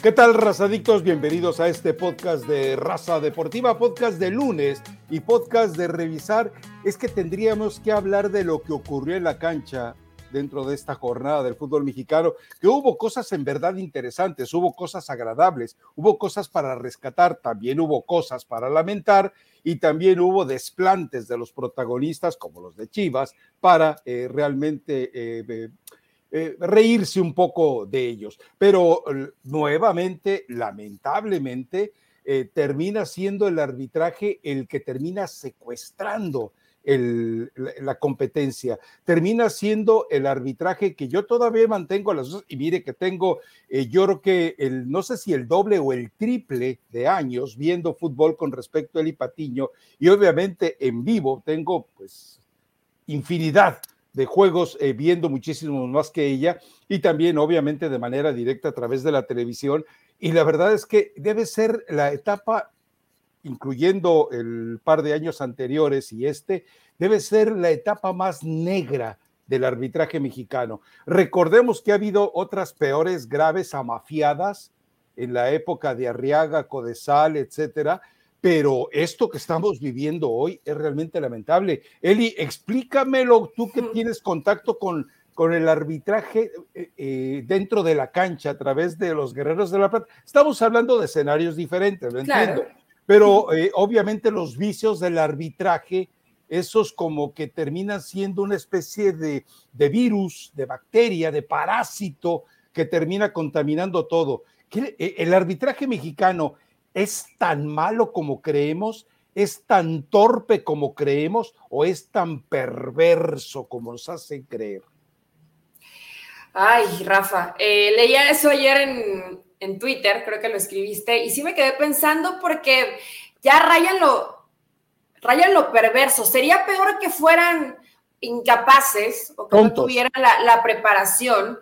¿Qué tal, razadictos? Bienvenidos a este podcast de Raza Deportiva, podcast de lunes y podcast de revisar. Es que tendríamos que hablar de lo que ocurrió en la cancha dentro de esta jornada del fútbol mexicano, que hubo cosas en verdad interesantes, hubo cosas agradables, hubo cosas para rescatar, también hubo cosas para lamentar y también hubo desplantes de los protagonistas, como los de Chivas, para eh, realmente eh, eh, reírse un poco de ellos. Pero nuevamente, lamentablemente, eh, termina siendo el arbitraje el que termina secuestrando la, competencia. Termina siendo el arbitraje que yo todavía mantengo las dos, y mire que tengo, eh, yo creo que el, no sé si el doble o el triple de años viendo fútbol con respecto a Eli Patiño, y obviamente en vivo tengo pues infinidad de juegos eh, viendo muchísimo más que ella y también obviamente de manera directa a través de la televisión. Y la verdad es que debe ser la etapa, incluyendo el par de años anteriores y este, debe ser la etapa más negra del arbitraje mexicano. Recordemos que ha habido otras peores, graves, amafiadas en la época de Arriaga, Codesal, etcétera, pero esto que estamos viviendo hoy es realmente lamentable. Eli, explícamelo, tú que tienes contacto con, con el arbitraje eh, eh, dentro de la cancha a través de los guerreros de la plata. Estamos hablando de escenarios diferentes, lo entiendo, pero eh, obviamente los vicios del arbitraje, esos como que terminan siendo una especie de, de virus, de bacteria, de parásito que termina contaminando todo. El arbitraje mexicano ¿Es tan malo como creemos? ¿Es tan torpe como creemos? ¿O es tan perverso como nos hacen creer? Ay, Rafa, eh, leía eso ayer en, en, Twitter, creo que lo escribiste, y sí me quedé pensando porque ya rayan lo, rayan lo perverso. Sería peor que fueran incapaces o que no tuvieran la, la preparación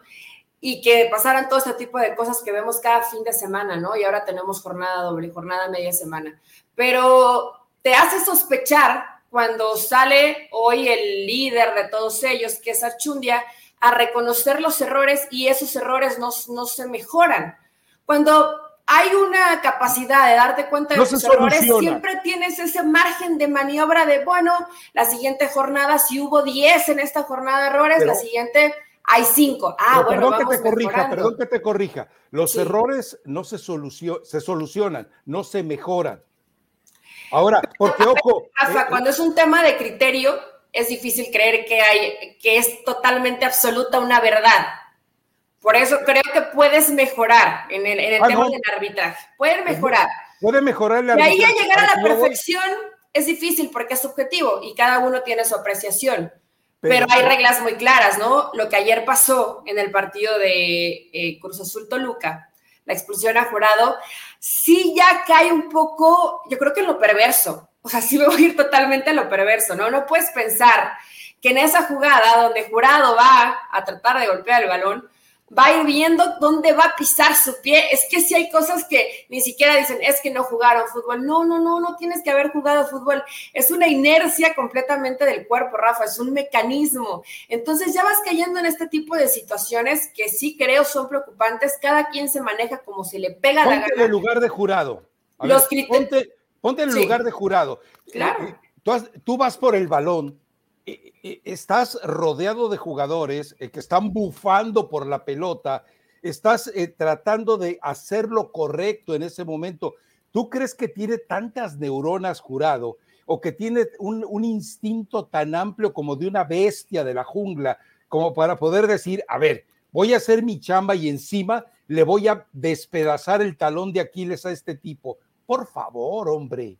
y que pasaran todo este tipo de cosas que vemos cada fin de semana, ¿no? Y ahora tenemos jornada doble, jornada media semana. Pero te hace sospechar cuando sale hoy el líder de todos ellos, que es Archundia, a reconocer los errores y esos errores no, no se mejoran. Cuando hay una capacidad de darte cuenta de los errores, siempre tienes ese margen de maniobra de, bueno, la siguiente jornada, si hubo 10 en esta jornada de errores, la siguiente hay cinco. Ah, bueno, perdón que te corrija, perdón que te corrija. Los errores no se, se solucionan, no se mejoran. Ahora, porque ojo. Rafa, eh, cuando es un tema de criterio, es difícil creer que hay, que es totalmente absoluta una verdad. Por eso creo que puedes mejorar en el, ah, tema del arbitraje. Pueden mejorar. Puede mejorar el arbitraje. Y ahí a llegar a la perfección es difícil porque es subjetivo y cada uno tiene su apreciación. Pero, hay reglas muy claras, ¿no? Lo que ayer pasó en el partido de eh, Cruz Azul Toluca, la expulsión a jurado, sí ya cae un poco, yo creo que en lo perverso. O sea, sí me voy a ir totalmente a lo perverso, ¿no? No puedes pensar que en esa jugada donde jurado va a tratar de golpear el balón, va a ir viendo dónde va a pisar su pie. Es que si hay cosas que ni siquiera dicen, es que no jugaron fútbol. No, no, no, no tienes que haber jugado fútbol. Es una inercia completamente del cuerpo, Rafa, es un mecanismo. Entonces ya vas cayendo en este tipo de situaciones que sí creo son preocupantes. Cada quien se maneja como se le pega la gana. en el lugar de jurado. ponte, ponte, en el lugar de jurado. Claro. Tú vas por el balón estás rodeado de jugadores eh, que están bufando por la pelota, estás eh, tratando de hacer lo correcto en ese momento. ¿Tú crees que tiene tantas neuronas jurado o que tiene un, un instinto tan amplio como de una bestia de la jungla como para poder decir, a ver, voy a hacer mi chamba y encima le voy a despedazar el talón de Aquiles a este tipo? Por favor, hombre.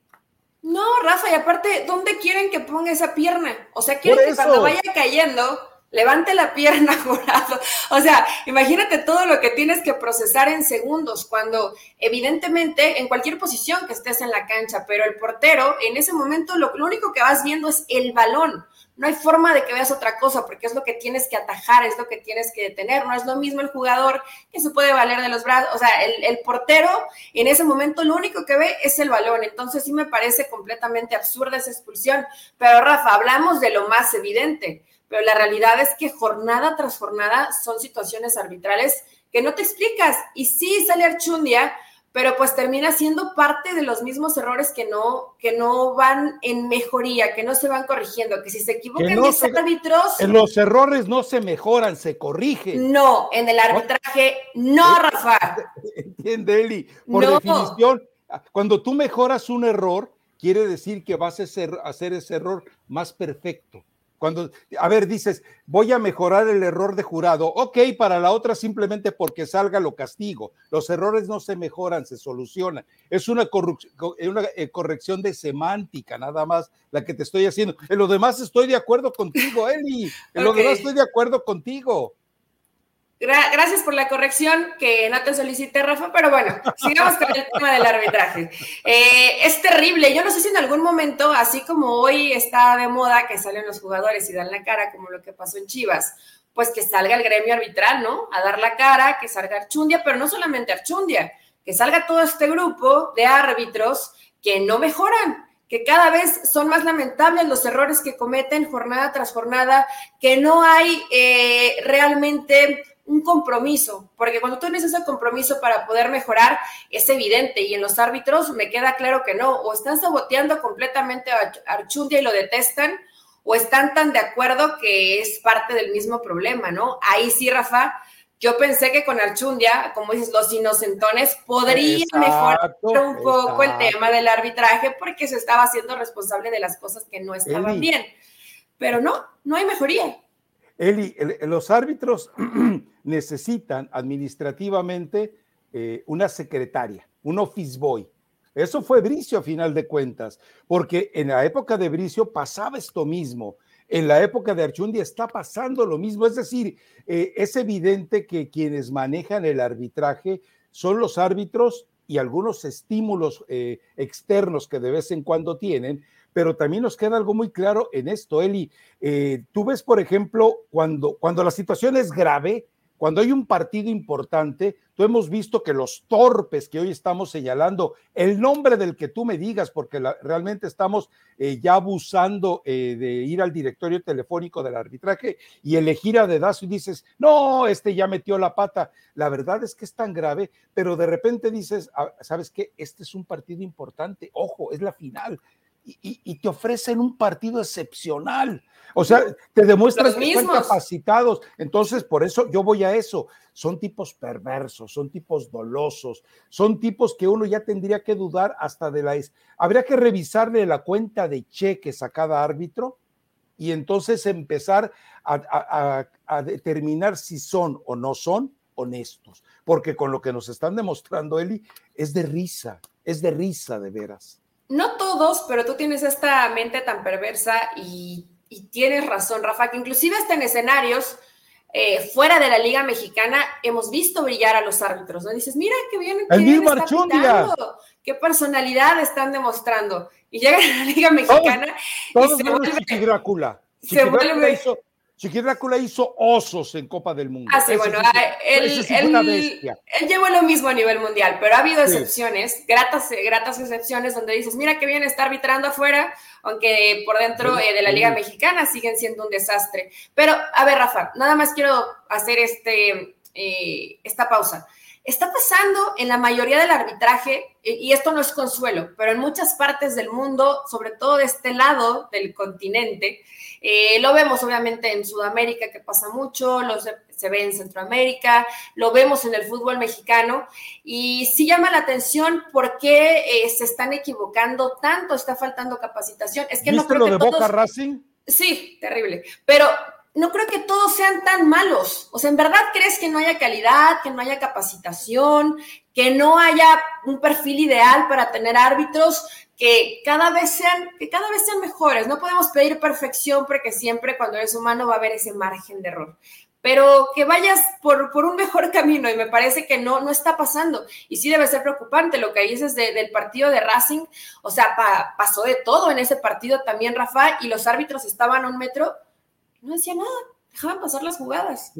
No, Rafa, y aparte, ¿dónde quieren que ponga esa pierna? O sea, quieren que cuando vaya cayendo, levante la pierna, jurado. O sea, imagínate todo lo que tienes que procesar en segundos, cuando evidentemente en cualquier posición que estés en la cancha, pero el portero, en ese momento lo, lo único que vas viendo es el balón no hay forma de que veas otra cosa, porque es lo que tienes que atajar, es lo que tienes que detener, no es lo mismo el jugador que se puede valer de los brazos, o sea, el, portero en ese momento lo único que ve es el balón, entonces sí me parece completamente absurda esa expulsión, pero Rafa, hablamos de lo más evidente, pero la realidad es que jornada tras jornada son situaciones arbitrales que no te explicas. Y sí sale Archundia, pero pues termina siendo parte de los mismos errores que no, que no van en mejoría, que no se van corrigiendo, que si se equivocan los árbitros... Los errores no se mejoran, se corrigen. No, en el arbitraje no, Rafa. Entiende, Eli. Por definición, cuando tú mejoras un error, quiere decir que vas a hacer ese error más perfecto. Cuando, a ver, dices, voy a mejorar el error de jurado. Ok, para la otra simplemente porque salga lo castigo. Los errores no se mejoran, se solucionan. Es una, una eh, corrección de semántica, nada más la que te estoy haciendo. En lo demás estoy de acuerdo contigo, Eli. En lo demás estoy de acuerdo contigo gracias por la corrección que no te solicité, Rafa, pero bueno, sigamos con el tema del arbitraje. Eh, es terrible. Yo no sé si en algún momento, así como hoy está de moda que salen los jugadores y dan la cara, como lo que pasó en Chivas, pues que salga el gremio arbitral, ¿no? A dar la cara, que salga Archundia, pero no solamente Archundia, que salga todo este grupo de árbitros que no mejoran, que cada vez son más lamentables los errores que cometen jornada tras jornada, que no hay eh, realmente un compromiso, porque cuando tú tienes ese compromiso para poder mejorar, es evidente, y en los árbitros me queda claro que no, o están saboteando completamente a Archundia y lo detestan, o están tan de acuerdo que es parte del mismo problema, ¿no? Ahí sí, Rafa, yo pensé que con Archundia, como dices, los inocentones podrían mejorar un poco el tema del arbitraje porque se estaba haciendo responsable de las cosas que no estaban bien. Pero no, no hay mejoría. Eli, los árbitros necesitan administrativamente eh, una secretaria, un office boy. Eso fue Bricio a final de cuentas, porque en la época de Bricio pasaba esto mismo. En la época de Archundi está pasando lo mismo. Es decir, eh, es evidente que quienes manejan el arbitraje son los árbitros y algunos estímulos eh, externos que de vez en cuando tienen, pero también nos queda algo muy claro en esto, Eli. Eh, tú ves, por ejemplo, cuando, cuando la situación es grave, cuando hay un partido importante, tú hemos visto que los torpes que hoy estamos señalando, el nombre del que tú me digas, porque realmente estamos eh, ya abusando eh, de ir al directorio telefónico del arbitraje y elegir a dedazo y dices, no, este ya metió la pata. La verdad es que es tan grave, pero de repente dices, ah, ¿sabes qué? Este es un partido importante, ojo, es la final y, te ofrecen un partido excepcional. O sea, te demuestran que están capacitados. Entonces, por eso yo voy a eso. Son tipos perversos, son tipos dolosos, son tipos que uno ya tendría que dudar hasta de la... Habría que revisarle la cuenta de cheques a cada árbitro y entonces empezar a, a determinar si son o no son honestos. Porque con lo que nos están demostrando, Eli, es de risa, es de risa de veras no todos, pero tú tienes esta mente tan perversa y, tienes razón, Rafa, que inclusive hasta en escenarios eh, fuera de la Liga Mexicana hemos visto brillar a los árbitros, ¿no? Dices, mira qué bien, qué, bien qué personalidad están demostrando. Y llega a la Liga Mexicana y se vuelve, Drácula. Se vuelve, Chiqui Drácula hizo osos en Copa del Mundo. Ah, sí, bueno, ah, él, llevó lo mismo a nivel mundial, pero ha habido excepciones, gratas, gratas excepciones, donde dices, mira qué bien está arbitrando afuera, aunque por dentro eh, de la Liga Mexicana siguen siendo un desastre. Pero, a ver, Rafa, nada más quiero hacer este, eh, esta pausa. Está pasando en la mayoría del arbitraje, y esto no es consuelo, pero en muchas partes del mundo, sobre todo de este lado del continente, eh, lo vemos obviamente en Sudamérica, que pasa mucho, lo se, ve en Centroamérica, lo vemos en el fútbol mexicano, y sí llama la atención por qué eh, se están equivocando tanto, está faltando capacitación. Es que no creo lo de Boca Racing? Sí, terrible. Pero no creo que todos sean tan malos. O sea, ¿en verdad crees que no haya calidad, que no haya capacitación, que no haya un perfil ideal para tener árbitros que cada vez sean, que cada vez sean mejores? No podemos pedir perfección porque siempre cuando eres humano va a haber ese margen de error. Pero que vayas por, por un mejor camino y me parece que no, no está pasando. Y sí debe ser preocupante lo que dices del partido de Racing. O sea, pasó de todo en ese partido también, Rafa, y los árbitros estaban a un metro no decía nada, dejaban pasar las jugadas.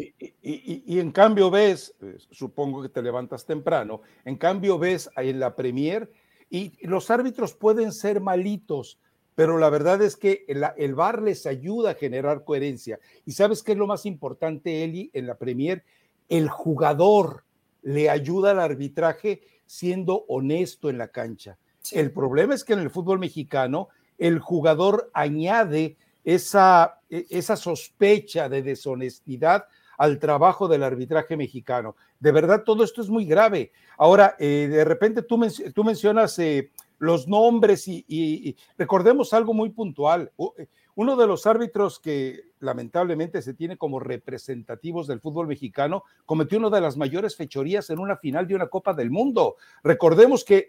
Y, en cambio ves, eh, supongo que te levantas temprano, en cambio ves ahí en la Premier y los árbitros pueden ser malitos, pero la verdad es que el, el VAR les ayuda a generar coherencia. Y sabes qué es lo más importante, Eli, en la Premier, el jugador le ayuda al arbitraje siendo honesto en la cancha. El problema es que en el fútbol mexicano el jugador añade esa, e, esa sospecha de deshonestidad al trabajo del arbitraje mexicano. De verdad, todo esto es muy grave. Ahora, eh, de repente tú, tú mencionas eh, los nombres y, recordemos algo muy puntual. Eh, uno de los árbitros que lamentablemente se tiene como representativos del fútbol mexicano cometió una de las mayores fechorías en una final de una Copa del Mundo. Recordemos que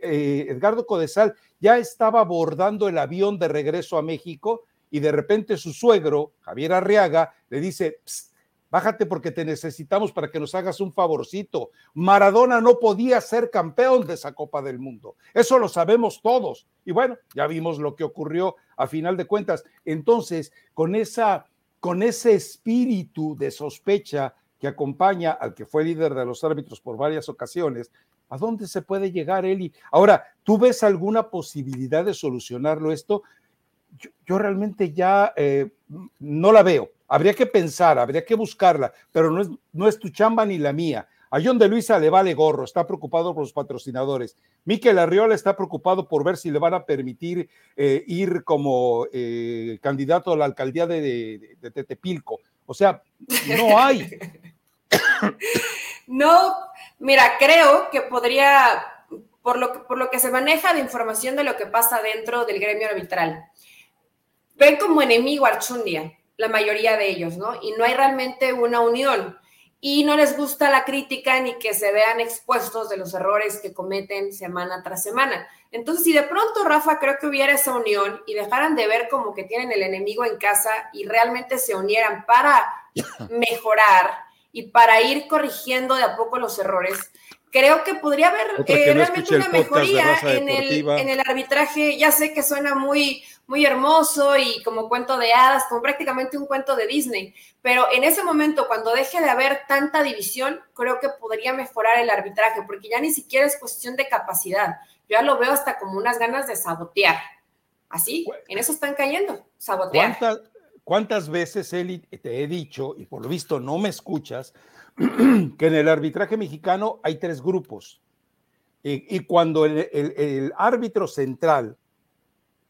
Edgardo Codesal ya estaba abordando el avión de regreso a México y de repente su suegro, Javier Arriaga, le dice, Bájate porque te necesitamos para que nos hagas un favorcito. Maradona no podía ser campeón de esa Copa del Mundo. Eso lo sabemos todos. Y bueno, ya vimos lo que ocurrió a final de cuentas. Entonces, con esa con ese espíritu de sospecha que acompaña al que fue líder de los árbitros por varias ocasiones, ¿a dónde se puede llegar, Eli? Ahora, ¿tú ves alguna posibilidad de solucionarlo esto? Yo, realmente ya eh, no la veo Habría que pensar, habría que buscarla, pero no es, no es tu chamba ni la mía. A John de Luisa le vale gorro, está preocupado por los patrocinadores. Miquel Arriola está preocupado por ver si le van a permitir eh, ir como eh, candidato a la alcaldía de, Tetepilco. O sea, no hay. No, mira, creo que podría, por lo, por lo que se maneja de información de lo que pasa dentro del gremio arbitral, ven como enemigo a Archundia la mayoría de ellos, ¿no? Y no hay realmente una unión. Y no les gusta la crítica ni que se vean expuestos de los errores que cometen semana tras semana. Entonces, si de pronto, Rafa, creo que hubiera esa unión y dejaran de ver como que tienen el enemigo en casa y realmente se unieran para mejorar y para ir corrigiendo de a poco los errores, creo que podría haber eh, realmente una mejoría en el, en el, arbitraje. Ya sé que suena muy, muy hermoso y como cuento de hadas, como prácticamente un cuento de Disney, pero en ese momento, cuando deje de haber tanta división, creo que podría mejorar el arbitraje, porque ya ni siquiera es cuestión de capacidad. Yo ya lo veo hasta como unas ganas de sabotear. Así, en eso están cayendo, sabotear. ¿Cuántas, veces, Eli, te he dicho, y por lo visto no me escuchas, que en el arbitraje mexicano hay tres grupos. Y, cuando el, árbitro central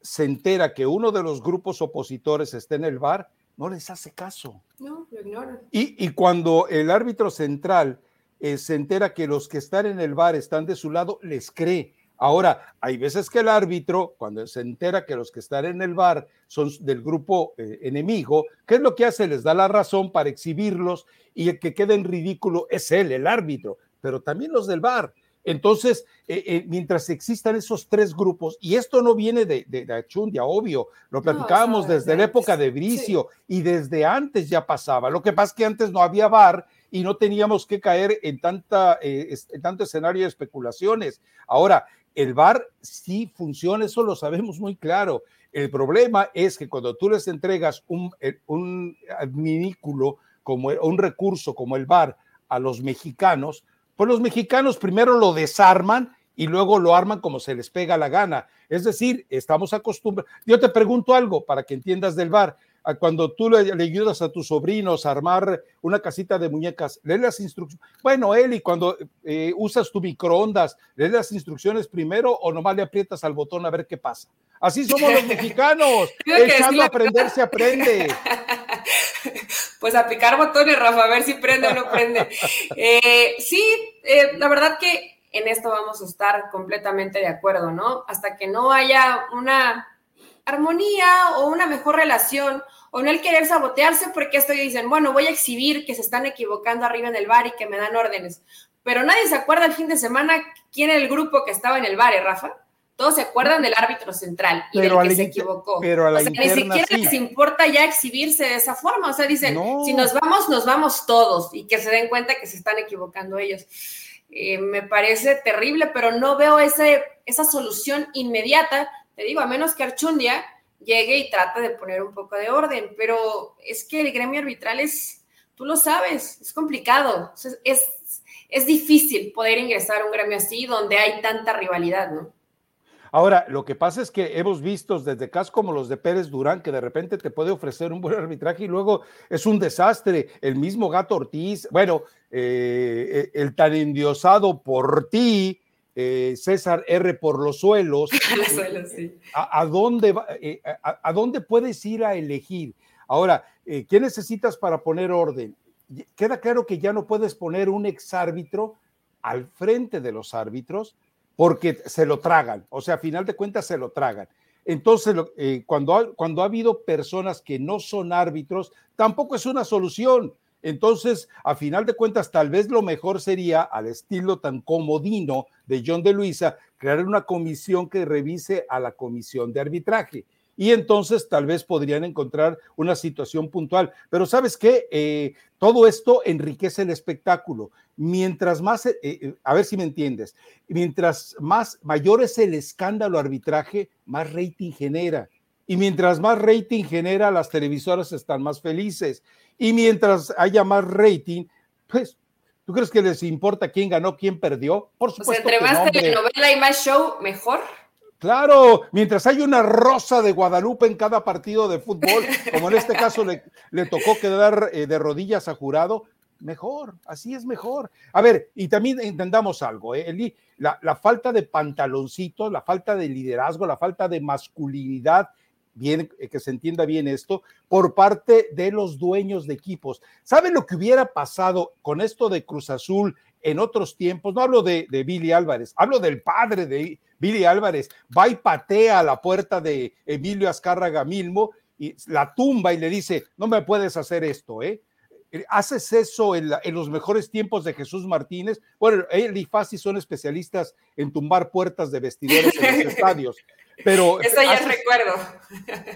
se entera que uno de los grupos opositores está en el bar, no les hace caso. No, lo ignoran. Y, cuando el árbitro central eh, se entera que los que están en el bar están de su lado, les cree. Ahora, hay veces que el árbitro, cuando se entera que los que están en el bar son del grupo eh, enemigo, ¿qué es lo que hace? Les da la razón para exhibirlos y el que queda en ridículo es él, el árbitro, pero también los del bar. Entonces, eh, eh, mientras existan esos tres grupos, y esto no viene de, de, Achundia, obvio, lo platicábamos desde la época de Bricio y desde antes ya pasaba. Lo que pasa es que antes no había bar y no teníamos que caer en, tanta, en tanto escenario de especulaciones. Ahora, el VAR sí funciona, eso lo sabemos muy claro. El problema es que cuando tú les entregas un, eh, un adminículo, como un recurso como el VAR a los mexicanos, pues los mexicanos primero lo desarman y luego lo arman como se les pega la gana. Es decir, estamos acostumbrados. Yo te pregunto algo para que entiendas del VAR cuando tú le, ayudas a tus sobrinos a armar una casita de muñecas, lee las instrucciones. Bueno, Eli, cuando eh, usas tu microondas, lee las instrucciones primero o nomás le aprietas al botón a ver qué pasa. Así somos los mexicanos. Echando a aprender se aprende. Pues a picar botones, Rafa, a ver si prende o no prende. Eh, sí, eh, la verdad que en esto vamos a estar completamente de acuerdo, ¿no? Hasta que no haya una armonía o una mejor relación o no el querer sabotearse porque esto dicen, bueno, voy a exhibir que se están equivocando arriba en el bar y que me dan órdenes. Pero nadie se acuerda el fin de semana quién era el grupo que estaba en el bar, ¿eh, Rafa? Todos se acuerdan del árbitro central y del que se equivocó. Pero a la o sea, ni siquiera les importa ya exhibirse de esa forma. O sea, dicen, si nos vamos, nos vamos todos y que se den cuenta que se están equivocando ellos. Eh, me parece terrible, pero no veo ese, esa solución inmediata. Te digo, a menos que Archundia llegue y trate de poner un poco de orden, pero es que el gremio arbitral es, tú lo sabes, es complicado, es, es, difícil poder ingresar a un gremio así donde hay tanta rivalidad, ¿no? Ahora, lo que pasa es que hemos visto desde casos como los de Pérez Durán, que de repente te puede ofrecer un buen arbitraje y luego es un desastre. El mismo Gato Ortiz, bueno, eh, el tan endiosado por ti, eh, César R. por los suelos. a, dónde eh, a, dónde puedes ir a elegir? Ahora, ¿qué necesitas para poner orden? Queda claro que ya no puedes poner un exárbitro al frente de los árbitros porque se lo tragan, o sea, a final de cuentas se lo tragan. Entonces, eh, cuando, ha, cuando ha habido personas que no son árbitros, tampoco es una solución. Entonces, a final de cuentas, tal vez lo mejor sería, al estilo tan comodino de John de Luisa, crear una comisión que revise a la comisión de arbitraje y entonces tal vez podrían encontrar una situación puntual. Pero sabes qué, eh, todo esto enriquece el espectáculo. Mientras más, eh, eh, a ver si me entiendes, mientras más mayor es el escándalo arbitraje, más rating genera. Y mientras más rating genera, las televisoras están más felices. Y mientras haya más rating, pues ¿Tú crees que les importa quién ganó, quién perdió? Por supuesto. Sea, entre más telenovela y más show, mejor. Claro, mientras hay una rosa de Guadalupe en cada partido de fútbol, como en este caso le, le tocó quedar eh, de rodillas a jurado, mejor, así es mejor. A ver, y también entendamos algo, ¿eh? Eli, la, la, falta de pantaloncitos, la falta de liderazgo, la falta de masculinidad, bien, eh, que se entienda bien esto, por parte de los dueños de equipos. ¿Saben lo que hubiera pasado con esto de Cruz Azul en otros tiempos? No hablo de, de Billy Álvarez, hablo del padre de Billy Álvarez va y patea a la puerta de Emilio Azcárraga Milmo y la tumba y le dice, no me puedes hacer esto, ¿eh? Eh haces eso en, los mejores tiempos de Jesús Martínez. Bueno, él y Fasi son especialistas en tumbar puertas de vestidores en los estadios. Pero eso ya recuerdo.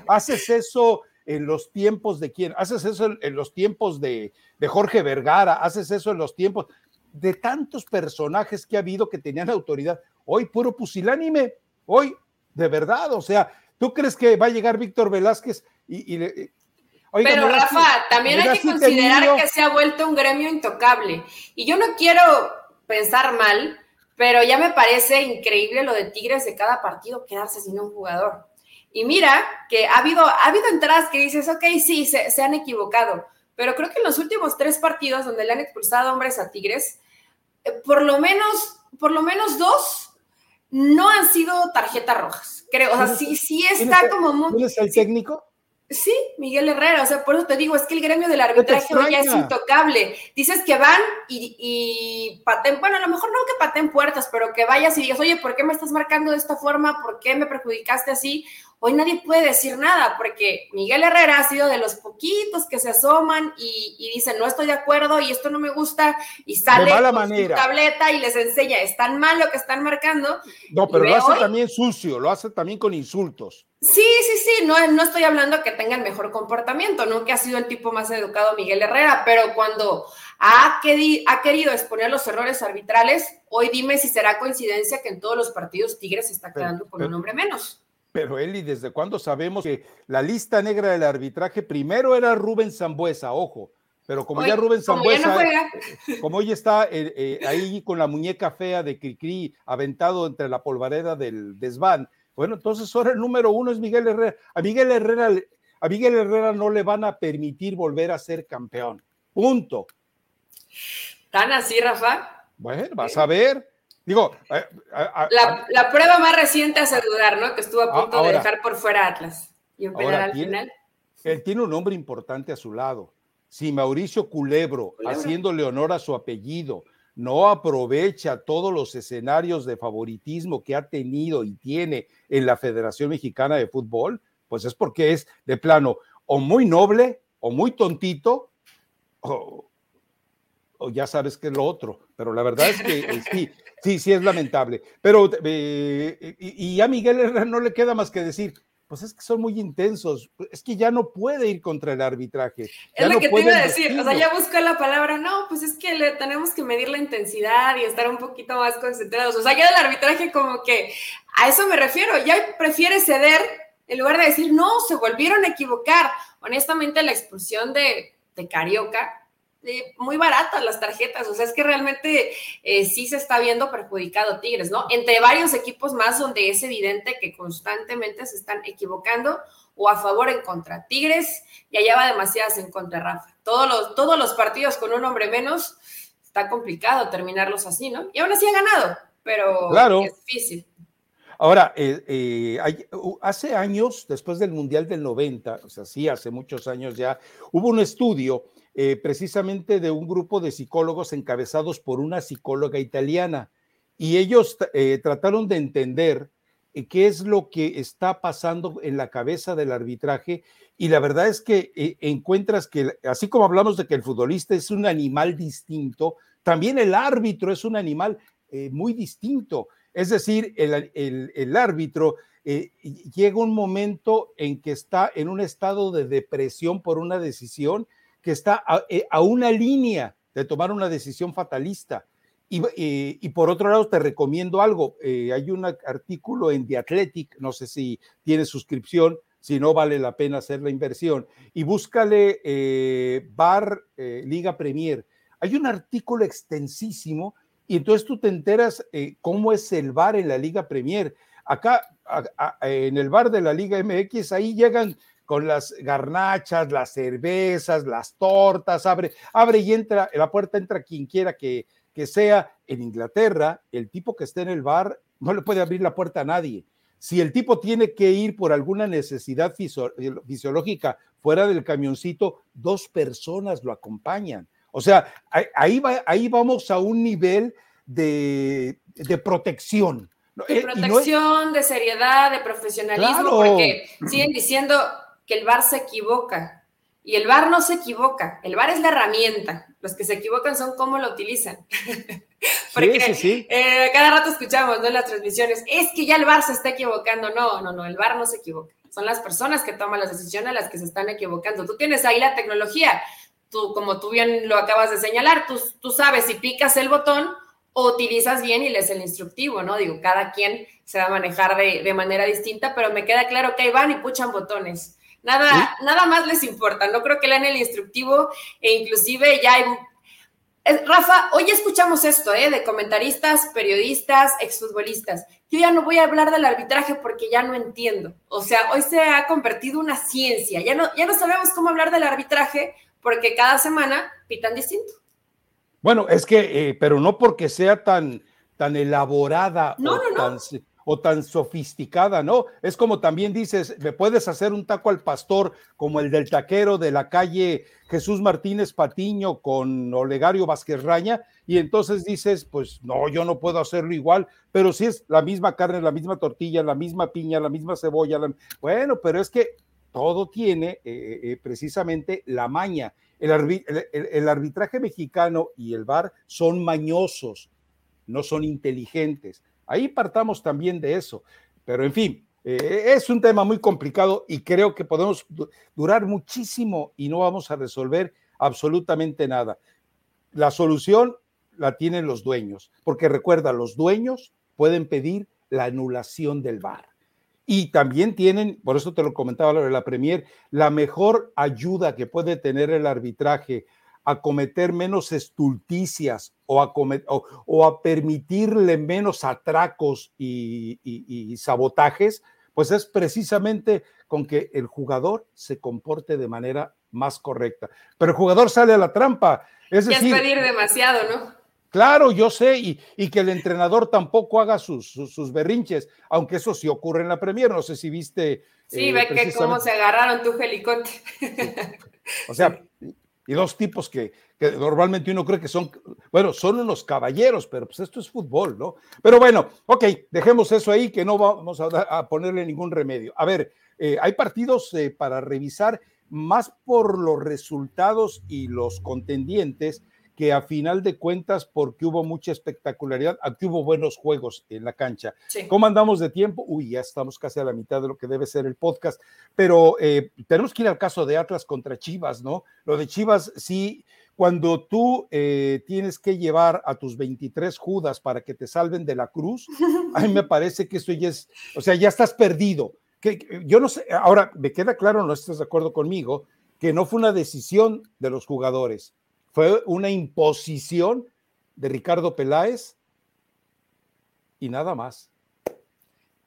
Haces eso en los tiempos de quién? Haces eso en, los tiempos de, de, Jorge Vergara, haces eso en los tiempos de tantos personajes que ha habido que tenían autoridad. Hoy puro pusilánime, hoy de verdad, o sea, ¿tú crees que va a llegar Víctor Velázquez y, Pero Rafa, también hay que considerar que se ha vuelto un gremio intocable. Y yo no quiero pensar mal, pero ya me parece increíble lo de Tigres de cada partido quedarse sin un jugador. Y mira que ha habido, ha habido entradas que dices, ok, sí, se, se han equivocado, pero creo que en los últimos tres partidos donde le han expulsado hombres a Tigres, eh, por lo menos, por lo menos dos no han sido tarjetas rojas, creo. O sea, sí, sí está como muy. ¿Quién es el técnico? Sí, Miguel Herrera, o sea, por eso te digo, es que el gremio del arbitraje ya es intocable. Dices que van y, y paten, bueno, a lo mejor no que paten puertas, pero que vayas y digas, oye, ¿por qué me estás marcando de esta forma? ¿Por qué me perjudicaste así? Hoy nadie puede decir nada porque Miguel Herrera ha sido de los poquitos que se asoman y, dicen no estoy de acuerdo y esto no me gusta y sale con su tableta y les enseña, es tan mal lo que están marcando. No, pero lo hace también sucio, lo hace también con insultos. Sí, sí, sí, no, no estoy hablando que tenga el mejor comportamiento, no que ha sido el tipo más educado Miguel Herrera, pero cuando ha, ha querido exponer los errores arbitrales, hoy dime si será coincidencia que en todos los partidos Tigres se está quedando con un hombre menos. Pero Eli, ¿desde cuándo sabemos que la lista negra del arbitraje primero era Rubén Zambuesa, ojo, pero como ya Rubén Zambuesa, como, hoy está eh, eh, ahí con la muñeca fea de Cricri aventado entre la polvareda del desván, bueno, entonces ahora el número uno es Miguel Herrera. A Miguel Herrera, a Miguel Herrera no le van a permitir volver a ser campeón. Punto. ¿Tan así, Rafa? Bueno, vas a ver. Digo, eh, la, prueba más reciente hace dudar, ¿no? Que estuvo a punto de dejar por fuera Atlas y operar al final. Él tiene un hombre importante a su lado. Si Mauricio Culebro, haciéndole honor a su apellido, no aprovecha todos los escenarios de favoritismo que ha tenido y tiene en la Federación Mexicana de Fútbol, pues es porque es de plano o muy noble o muy tontito o, ya sabes que es lo otro, pero la verdad es que eh, sí, sí, sí es lamentable. Pero, eh, y, a Miguel Herrera no le queda más que decir, pues es que son muy intensos, es que ya no puede ir contra el arbitraje. Es lo que te iba a decir, o sea, ya buscó la palabra, no, pues es que le tenemos que medir la intensidad y estar un poquito más concentrados. O sea, ya del arbitraje como que a eso me refiero, ya prefiere ceder en lugar de decir, no, se volvieron a equivocar. Honestamente, la expulsión de, de Carioca eh, muy baratas las tarjetas, o sea, es que realmente eh, sí se está viendo perjudicado Tigres, ¿no? Entre varios equipos más donde es evidente que constantemente se están equivocando o a favor en contra. Tigres ya lleva demasiadas en contra, Rafa. Todos los, todos los partidos con un hombre menos, está complicado terminarlos así, ¿no? Y aún así ha ganado, pero claro. es difícil. Ahora, eh, hace años, después del Mundial del 90, o sea, sí, hace muchos años ya, hubo un estudio eh, precisamente de un grupo de psicólogos encabezados por una psicóloga italiana. Y ellos eh, trataron de entender eh, qué es lo que está pasando en la cabeza del arbitraje. Y la verdad es que encuentras que, así como hablamos de que el futbolista es un animal distinto, también el árbitro es un animal muy distinto. Es decir, el, el árbitro llega un momento en que está en un estado de depresión por una decisión que está eh, a, una línea de tomar una decisión fatalista. Y, por otro lado, te recomiendo algo. Eh, hay un artículo en The Athletic, no sé si tiene suscripción, si no vale la pena hacer la inversión. Y búscale eh, Bar Liga Premier. Hay un artículo extensísimo y entonces tú te enteras cómo es el bar en la Liga Premier. Acá, en el bar de la Liga MX, ahí llegan con las garnachas, las cervezas, las tortas, abre, abre y entra, en la puerta entra quien quiera que, que sea. En Inglaterra, el tipo que esté en el bar no le puede abrir la puerta a nadie. Si el tipo tiene que ir por alguna necesidad fisiológica fuera del camioncito, dos personas lo acompañan. O sea, ahí, va, ahí vamos a un nivel de, de protección. De eh, protección, de seriedad, de profesionalismo, porque siguen diciendo, que el VAR se equivoca. Y el VAR no se equivoca, el VAR es la herramienta. Los que se equivocan son cómo lo utilizan. Porque sí, eh, cada rato escuchamos ¿no? en las transmisiones, es que ya el VAR se está equivocando. No, no, no, el VAR no se equivoca. Son las personas que toman las decisiones las que se están equivocando. Tú tienes ahí la tecnología. Tú, como tú bien lo acabas de señalar, tú, tú sabes si picas el botón o utilizas bien y lees el instructivo, ¿no? Digo, cada quien se va a manejar de, de manera distinta, pero me queda claro que ahí van y puchan botones. Nada, nada más les importa. No creo que lean el instructivo e inclusive ya hay... Rafa, hoy escuchamos esto, ¿eh? De comentaristas, periodistas, exfutbolistas. Yo ya no voy a hablar del arbitraje porque ya no entiendo. O sea, hoy se ha convertido una ciencia. Ya no, ya no sabemos cómo hablar del arbitraje porque cada semana pitan distinto. Bueno, es que, eh, pero no porque sea tan, tan elaborada no, no, tan, o tan sofisticada, ¿no? Es como también dices, le puedes hacer un taco al pastor como el del taquero de la calle Jesús Martínez Patiño con Olegario Vázquez Raña, y entonces dices, pues no, yo no puedo hacerlo igual, pero si es la misma carne, la misma tortilla, la misma piña, la misma cebolla, bueno, pero es que todo tiene eh, eh, precisamente la maña. el arbitraje mexicano y el VAR son mañosos, no son inteligentes Ahí partamos también de eso. Pero en fin, eh, es un tema muy complicado y creo que podemos durar muchísimo y no vamos a resolver absolutamente nada. La solución la tienen los dueños, porque recuerda, los dueños pueden pedir la anulación del VAR. Y también tienen, por eso te lo comentaba la Premier, la mejor ayuda que puede tener el arbitraje a cometer menos estulticias o a, o, a permitirle menos atracos y, sabotajes, pues es precisamente con que el jugador se comporte de manera más correcta. Pero el jugador sale a la trampa. Es decir, pedir demasiado, ¿no? Claro, yo sé, y, que el entrenador tampoco haga sus, sus, berrinches, aunque eso sí ocurre en la Premier. No sé si viste. Sí, eh, ve que cómo se agarraron tu helicóptero. O sea, y dos tipos que, normalmente uno cree que son, bueno, son unos caballeros, pero pues esto es fútbol, ¿no? Pero bueno, ok, dejemos eso ahí, que no vamos a, ponerle ningún remedio. A ver, eh, hay partidos eh, para revisar más por los resultados y los contendientes que a final de cuentas, porque hubo mucha espectacularidad, aquí hubo buenos juegos en la cancha. ¿Cómo andamos de tiempo? Uy, ya estamos casi a la mitad de lo que debe ser el podcast, pero eh, tenemos que ir al caso de Atlas contra Chivas, ¿no? Lo de Chivas, sí, cuando tú eh, tienes que llevar a tus 23 judas para que te salven de la cruz, a mí me parece que eso ya es, o sea, ya estás perdido. Que, yo no sé, ahora me queda claro, no estás de acuerdo conmigo, que no fue una decisión de los jugadores, fue una imposición de Ricardo Peláez y nada más.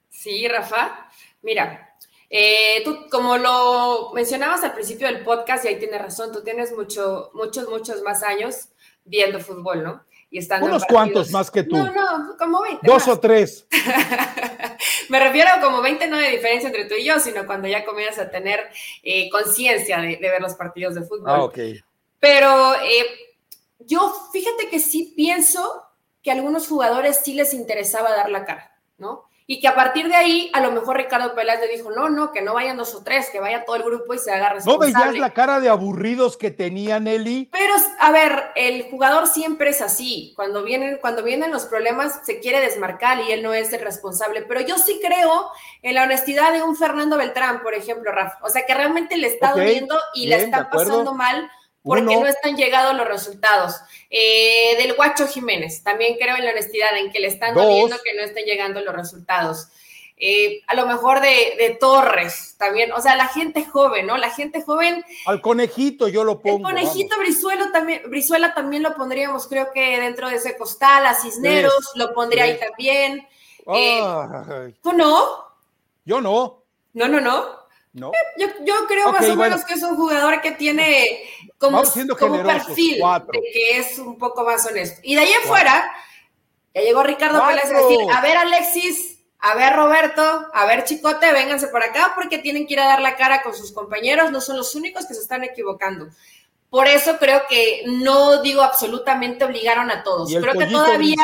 Sí, Rafa. Mira, eh, tú, como lo mencionabas al principio del podcast, y ahí tienes razón, tú tienes mucho, muchos, muchos más años viendo fútbol, ¿no? Y estando Unos cuantos más que tú. No, no, como 20. Dos o tres. Me refiero a como 20 no de diferencia entre tú y yo, sino cuando ya comienzas a tener eh, conciencia de, ver los partidos de fútbol. Ah, ok. Pero eh, yo fíjate que sí pienso que a algunos jugadores sí les interesaba dar la cara, ¿no? Y que a partir de ahí, a lo mejor Ricardo Peláez le dijo, no, no, que no vayan dos o tres, que vaya todo el grupo y se haga responsable. ¿No veías la cara de aburridos que tenía Nelly? Pero, a ver, el jugador siempre es así. Cuando vienen, cuando vienen los problemas, se quiere desmarcar y él no es el responsable. Pero yo sí creo en la honestidad de un Fernando Beltrán, por ejemplo, Rafa. O sea, que realmente le está doliendo y le está pasando mal porque no están llegando los resultados. Eh, del Guacho Jiménez, también creo en la honestidad, en que le están doliendo que no estén llegando los resultados. Eh, a lo mejor de, Torres también, o sea, la gente joven, ¿no? La gente joven. Al conejito yo lo pongo. El conejito Brizuela también, Brizuela también lo pondríamos, creo que dentro de ese costal, a Cisneros lo pondría ahí también. Eh, ¿Tú no? Yo no. No, no, no. ¿No? Yo, yo creo más o menos que es un jugador que tiene como, como perfil de que es un poco más honesto. Y de ahí afuera, ya llegó Ricardo Pérez a decir, a ver Alexis, a ver Roberto, a ver Chicote, vénganse por acá porque tienen que ir a dar la cara con sus compañeros, no son los únicos que se están equivocando. Por eso creo que no digo absolutamente obligaron a todos. Creo que todavía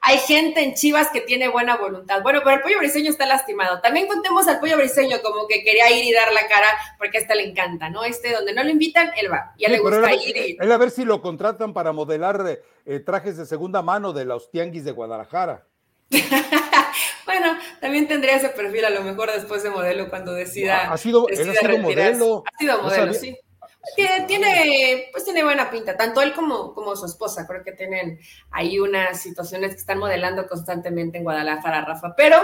hay gente en Chivas que tiene buena voluntad. Bueno, pero el pollo briseño está lastimado. También contemos al pollo briseño como que quería ir y dar la cara porque a este le encanta, ¿no? Este donde no lo invitan, él va. Ya le gusta ir. Él a ver si lo contratan para modelar eh, trajes de segunda mano de los tianguis de Guadalajara. bueno, también tendría ese perfil a lo mejor después de modelo cuando decida. Ha sido, ha sido modelo. Ha sido modelo, sí que tiene, pues tiene buena pinta, tanto él como, como su esposa, creo que tienen ahí unas situaciones que están modelando constantemente en Guadalajara, Rafa, pero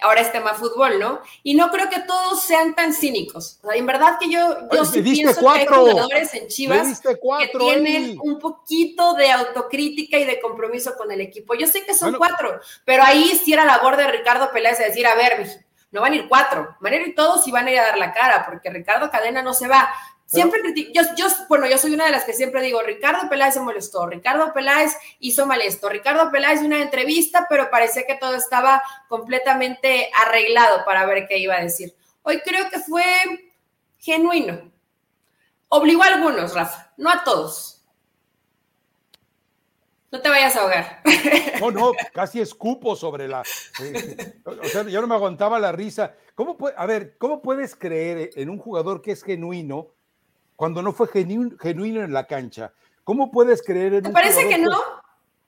ahora es tema fútbol, ¿no? Y no creo que todos sean tan cínicos. O sea, en verdad que yo, yo sí pienso que hay jugadores en Chivas que tienen un poquito de autocrítica y de compromiso con el equipo. Yo sé que son cuatro, pero ahí sí era labor de Ricardo Peláez de decir, a ver, no van a ir cuatro, van a ir todos y van a ir a dar la cara, porque Ricardo Cadena no se va. Siempre critico, yo, yo, bueno, yo soy una de las que siempre digo, Ricardo Peláez se molestó, Ricardo Peláez hizo mal esto, Ricardo Peláez una entrevista, pero parecía que todo estaba completamente arreglado para ver qué iba a decir. Hoy creo que fue genuino. Obligó a algunos, Rafa, no a todos. No te vayas a ahogar. No, no, casi escupo sobre la. Eh, o sea, yo no me aguantaba la risa. ¿Cómo puede, a ver, ¿cómo puedes creer en un jugador que es genuino cuando no fue genuino, en la cancha. ¿Cómo puedes creer en ¿Te parece que no?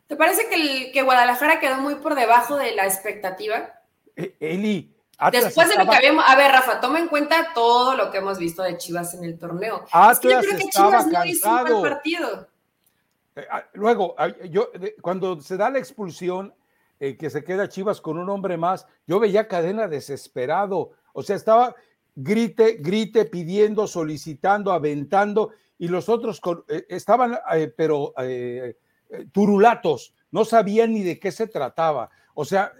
¿Te parece que, el, que Guadalajara quedó muy por debajo de la expectativa? E, Eli, Después de lo que habíamos. A ver, Rafa, toma en cuenta todo lo que hemos visto de Chivas en el torneo. Atlas yo creo que Chivas no hizo un buen partido. Eh, ah, luego, yo, cuando se da la expulsión, eh, que se queda Chivas con un hombre más, yo veía cadena desesperado. O sea, estaba, grite, grite, pidiendo, solicitando, aventando, y los otros eh, estaban, eh, pero eh, turulatos, no sabían ni de qué se trataba. O sea,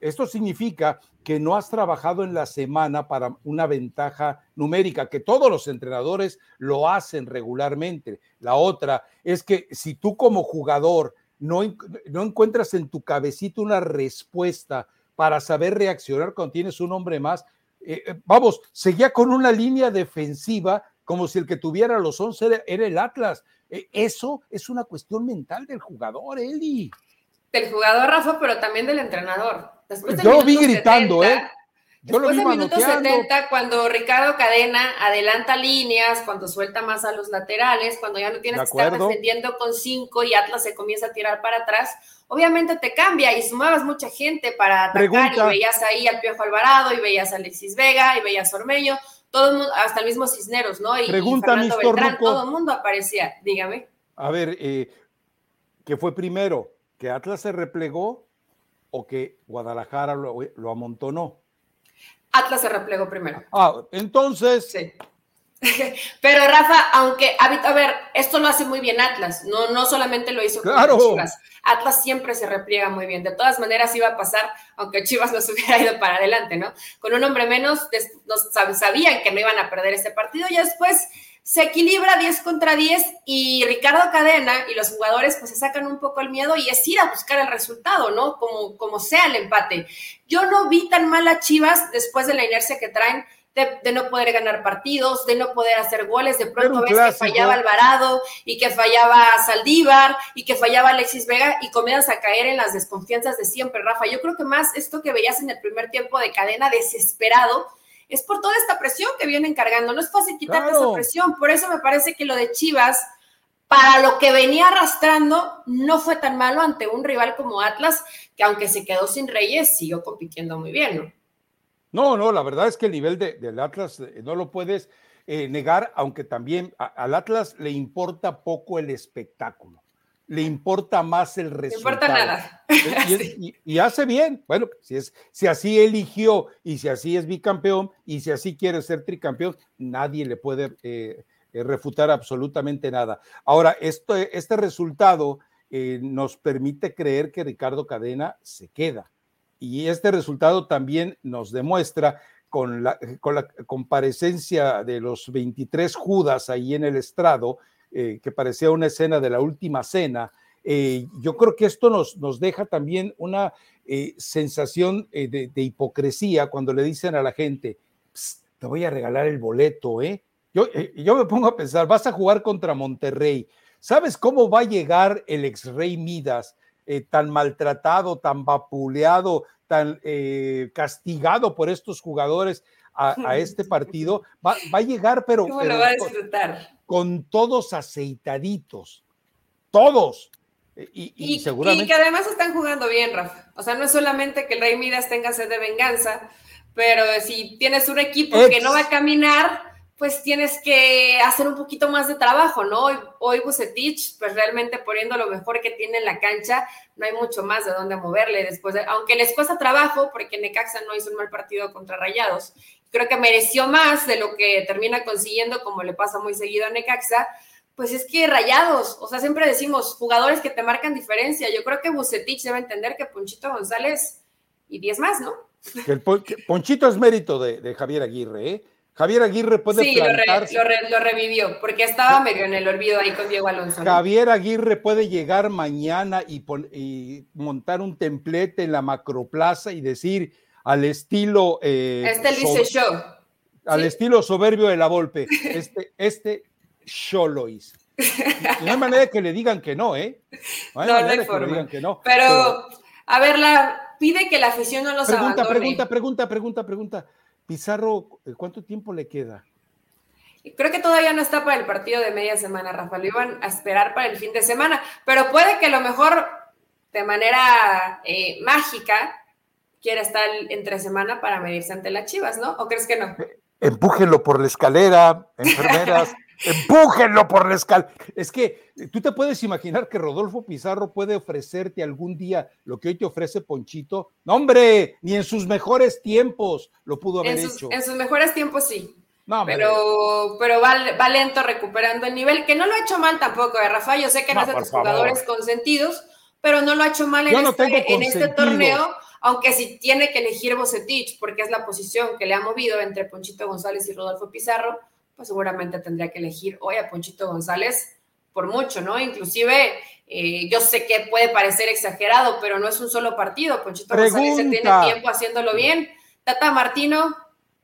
esto significa que no has trabajado en la semana para una ventaja numérica, que todos los entrenadores lo hacen regularmente. La otra es que si tú como jugador no, no encuentras en tu cabecita una respuesta para saber reaccionar cuando tienes un hombre más, eh, eh, vamos, seguía con una línea defensiva como si el que tuviera los 11 era, el Atlas. Eh, eso es una cuestión mental del jugador, Eli. Del jugador, Rafa, pero también del entrenador. Yo lo vi gritando, ¿eh? Yo Después lo vi de minuto 70, cuando Ricardo Cadena adelanta líneas, cuando suelta más a los laterales, cuando ya no tienes que estar defendiendo con cinco y Atlas se comienza a tirar para atrás, obviamente te cambia y sumabas mucha gente para atacar y veías ahí al Piojo Alvarado y veías a Alexis Vega y veías a Ormeño, todo hasta el mismo Cisneros, ¿no? Y, Pregunta, Fernando Beltrán, todo el mundo aparecía, dígame. A ver, eh, ¿qué fue primero? ¿Que Atlas se replegó o que Guadalajara lo, lo amontonó? Atlas se replegó primero. Ah, entonces. Sí. Pero Rafa, aunque, a ver, esto lo hace muy bien Atlas, no, no solamente lo hizo claro. con Chivas. Atlas siempre se repliega muy bien. De todas maneras iba a pasar, aunque Chivas no se hubiera ido para adelante, ¿no? Con un hombre menos, sabían que no iban a perder ese partido y después se equilibra 10 contra 10 y Ricardo Cadena y los jugadores pues se sacan un poco el miedo y es ir a buscar el resultado, ¿no? Como, como sea el empate. Yo no vi tan mal a Chivas después de la inercia que traen de, no poder ganar partidos, de no poder hacer goles, de pronto ves que fallaba Alvarado y que fallaba Saldívar y que fallaba Alexis Vega y comienzas a caer en las desconfianzas de siempre, Rafa. Yo creo que más esto que veías en el primer tiempo de cadena desesperado, es por toda esta presión que vienen cargando. No es fácil quitarte esa presión. Por eso me parece que lo de Chivas, para lo que venía arrastrando, no fue tan malo ante un rival como Atlas, que aunque se quedó sin Reyes, siguió compitiendo muy bien, ¿no? No, no, la verdad es que el nivel de, del Atlas eh, no lo puedes eh, negar, aunque también al Atlas le importa poco el espectáculo le importa más el resultado. No importa nada. Y, hace bien. Bueno, si, es, si así eligió y si así es bicampeón y si así quiere ser tricampeón, nadie le puede eh, eh, refutar absolutamente nada. Ahora, esto, este resultado eh, nos permite creer que Ricardo Cadena se queda. Y este resultado también nos demuestra con la, con la comparecencia de los 23 Judas ahí en el estrado, eh, que parecía una escena de la última cena. Eh, yo creo que esto nos, nos deja también una eh, sensación de, hipocresía cuando le dicen a la gente, te voy a regalar el boleto, ¿eh? Yo, yo me pongo a pensar, vas a jugar contra Monterrey. ¿Sabes cómo va a llegar el ex rey Midas, tan maltratado, tan vapuleado, tan castigado por estos jugadores a, este partido? Va, a llegar, pero... ¿Cómo lo va a disfrutar? con todos aceitaditos, todos. E, y, seguramente... y, que además están jugando bien, Rafa. O sea, no es solamente que el Rey Midas tenga sed de venganza, pero si tienes un equipo que no va a caminar, pues tienes que hacer un poquito más de trabajo, ¿no? Hoy, hoy pues realmente poniendo lo mejor que tiene en la cancha, no hay mucho más de dónde moverle después, de, aunque les cuesta trabajo, porque Necaxa no hizo un mal partido contra Rayados, creo que mereció más de lo que termina consiguiendo, como le pasa muy seguido a Necaxa, pues es que rayados, o sea, siempre decimos jugadores que te marcan diferencia. Yo creo que Bucetich debe entender que Ponchito González y 10 más, ¿no? El Ponchito es mérito de, Javier Aguirre, ¿eh? Javier Aguirre puede sí, lo, revivió, porque estaba medio en el olvido ahí con Diego Alonso. Javier Aguirre puede llegar mañana y, y montar un templete en la macroplaza y decir, al estilo. Eh, este dice show. Al estilo soberbio de la Volpe. Este, este show lo hizo. no hay manera de que le digan que no, ¿eh? No hay manera de que le digan que no. Pero, a ver, la, pide que la afición no los pregunta, abandone. Pregunta, pregunta, pregunta, pregunta. Pizarro, ¿cuánto tiempo le queda? Creo que todavía no está para el partido de media semana, Rafa. Lo iban a esperar para el fin de semana, pero puede que a lo mejor de manera eh, mágica quiera estar entre semana para medirse ante las Chivas, ¿no? ¿O crees que no? Empújenlo por la escalera, enfermeras, empújenlo por la escalera. Es que tú te puedes imaginar que Rodolfo Pizarro puede ofrecerte algún día lo que hoy te ofrece Ponchito. No, hombre, ni en sus mejores tiempos lo pudo haber hecho. En sus mejores tiempos sí. No, pero, pero va, lento recuperando el nivel, que no lo ha hecho mal tampoco, ¿eh, Rafa. Yo sé que no, es de tus jugadores consentidos, pero no lo ha hecho mal en, este, en este torneo aunque si tiene que elegir Bocetich, porque es la posición que le ha movido entre Ponchito González y Rodolfo Pizarro, pues seguramente tendría que elegir hoy a Ponchito González por mucho, ¿no? Inclusive, eh, yo sé que puede parecer exagerado, pero no es un solo partido. Ponchito González se tiene tiempo haciéndolo bien. Tata Martino,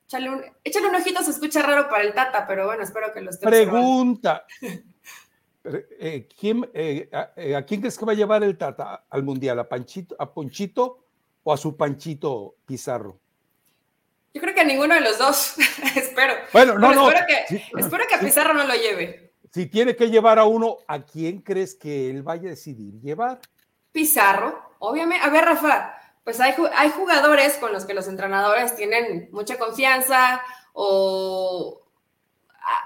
échale un, échale un ojito, se escucha raro para el Tata, pero bueno, espero que lo esté Pregunta. Eh, ¿quién, eh, a, quién crees que va a llevar el Tata al Mundial? ¿A, Panchito, a Ponchito o a su Panchito Pizarro? Yo creo que a ninguno de los dos, espero. Bueno, no, no. Espero que, espero que a Pizarro no lo lleve. Si tiene que llevar a uno, ¿a quién crees que él vaya a decidir llevar? Pizarro, obviamente. A ver, Rafa, pues hay, hay jugadores con los que los entrenadores tienen mucha confianza o,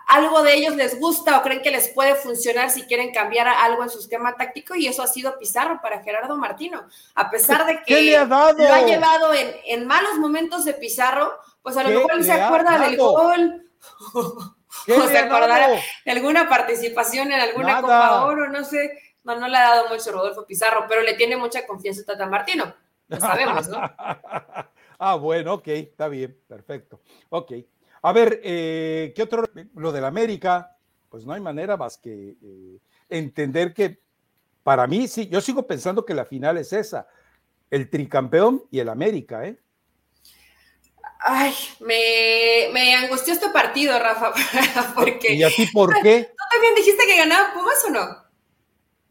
algo de ellos les gusta o creen que les puede funcionar si quieren cambiar algo en su esquema táctico y eso ha sido Pizarro para Gerardo Martino. A pesar de que ha lo ha llevado en, malos momentos de Pizarro, pues a lo mejor él se acuerda del gol o se acordará de alguna participación en alguna Copa Oro, no sé. No, no le ha dado mucho Rodolfo Pizarro, pero le tiene mucha confianza a Tata Martino. Lo sabemos, ¿no? ah, bueno, ok, está bien, perfecto. Ok. A ver, eh, ¿qué otro? Lo del América, pues no hay manera más que eh, entender que para mí sí, yo sigo pensando que la final es esa, el tricampeón y el América, ¿eh? Ay, me, me angustió este partido, Rafa, porque... ¿Y a ti por qué? ¿Tú también dijiste que ganaba Pumas o no?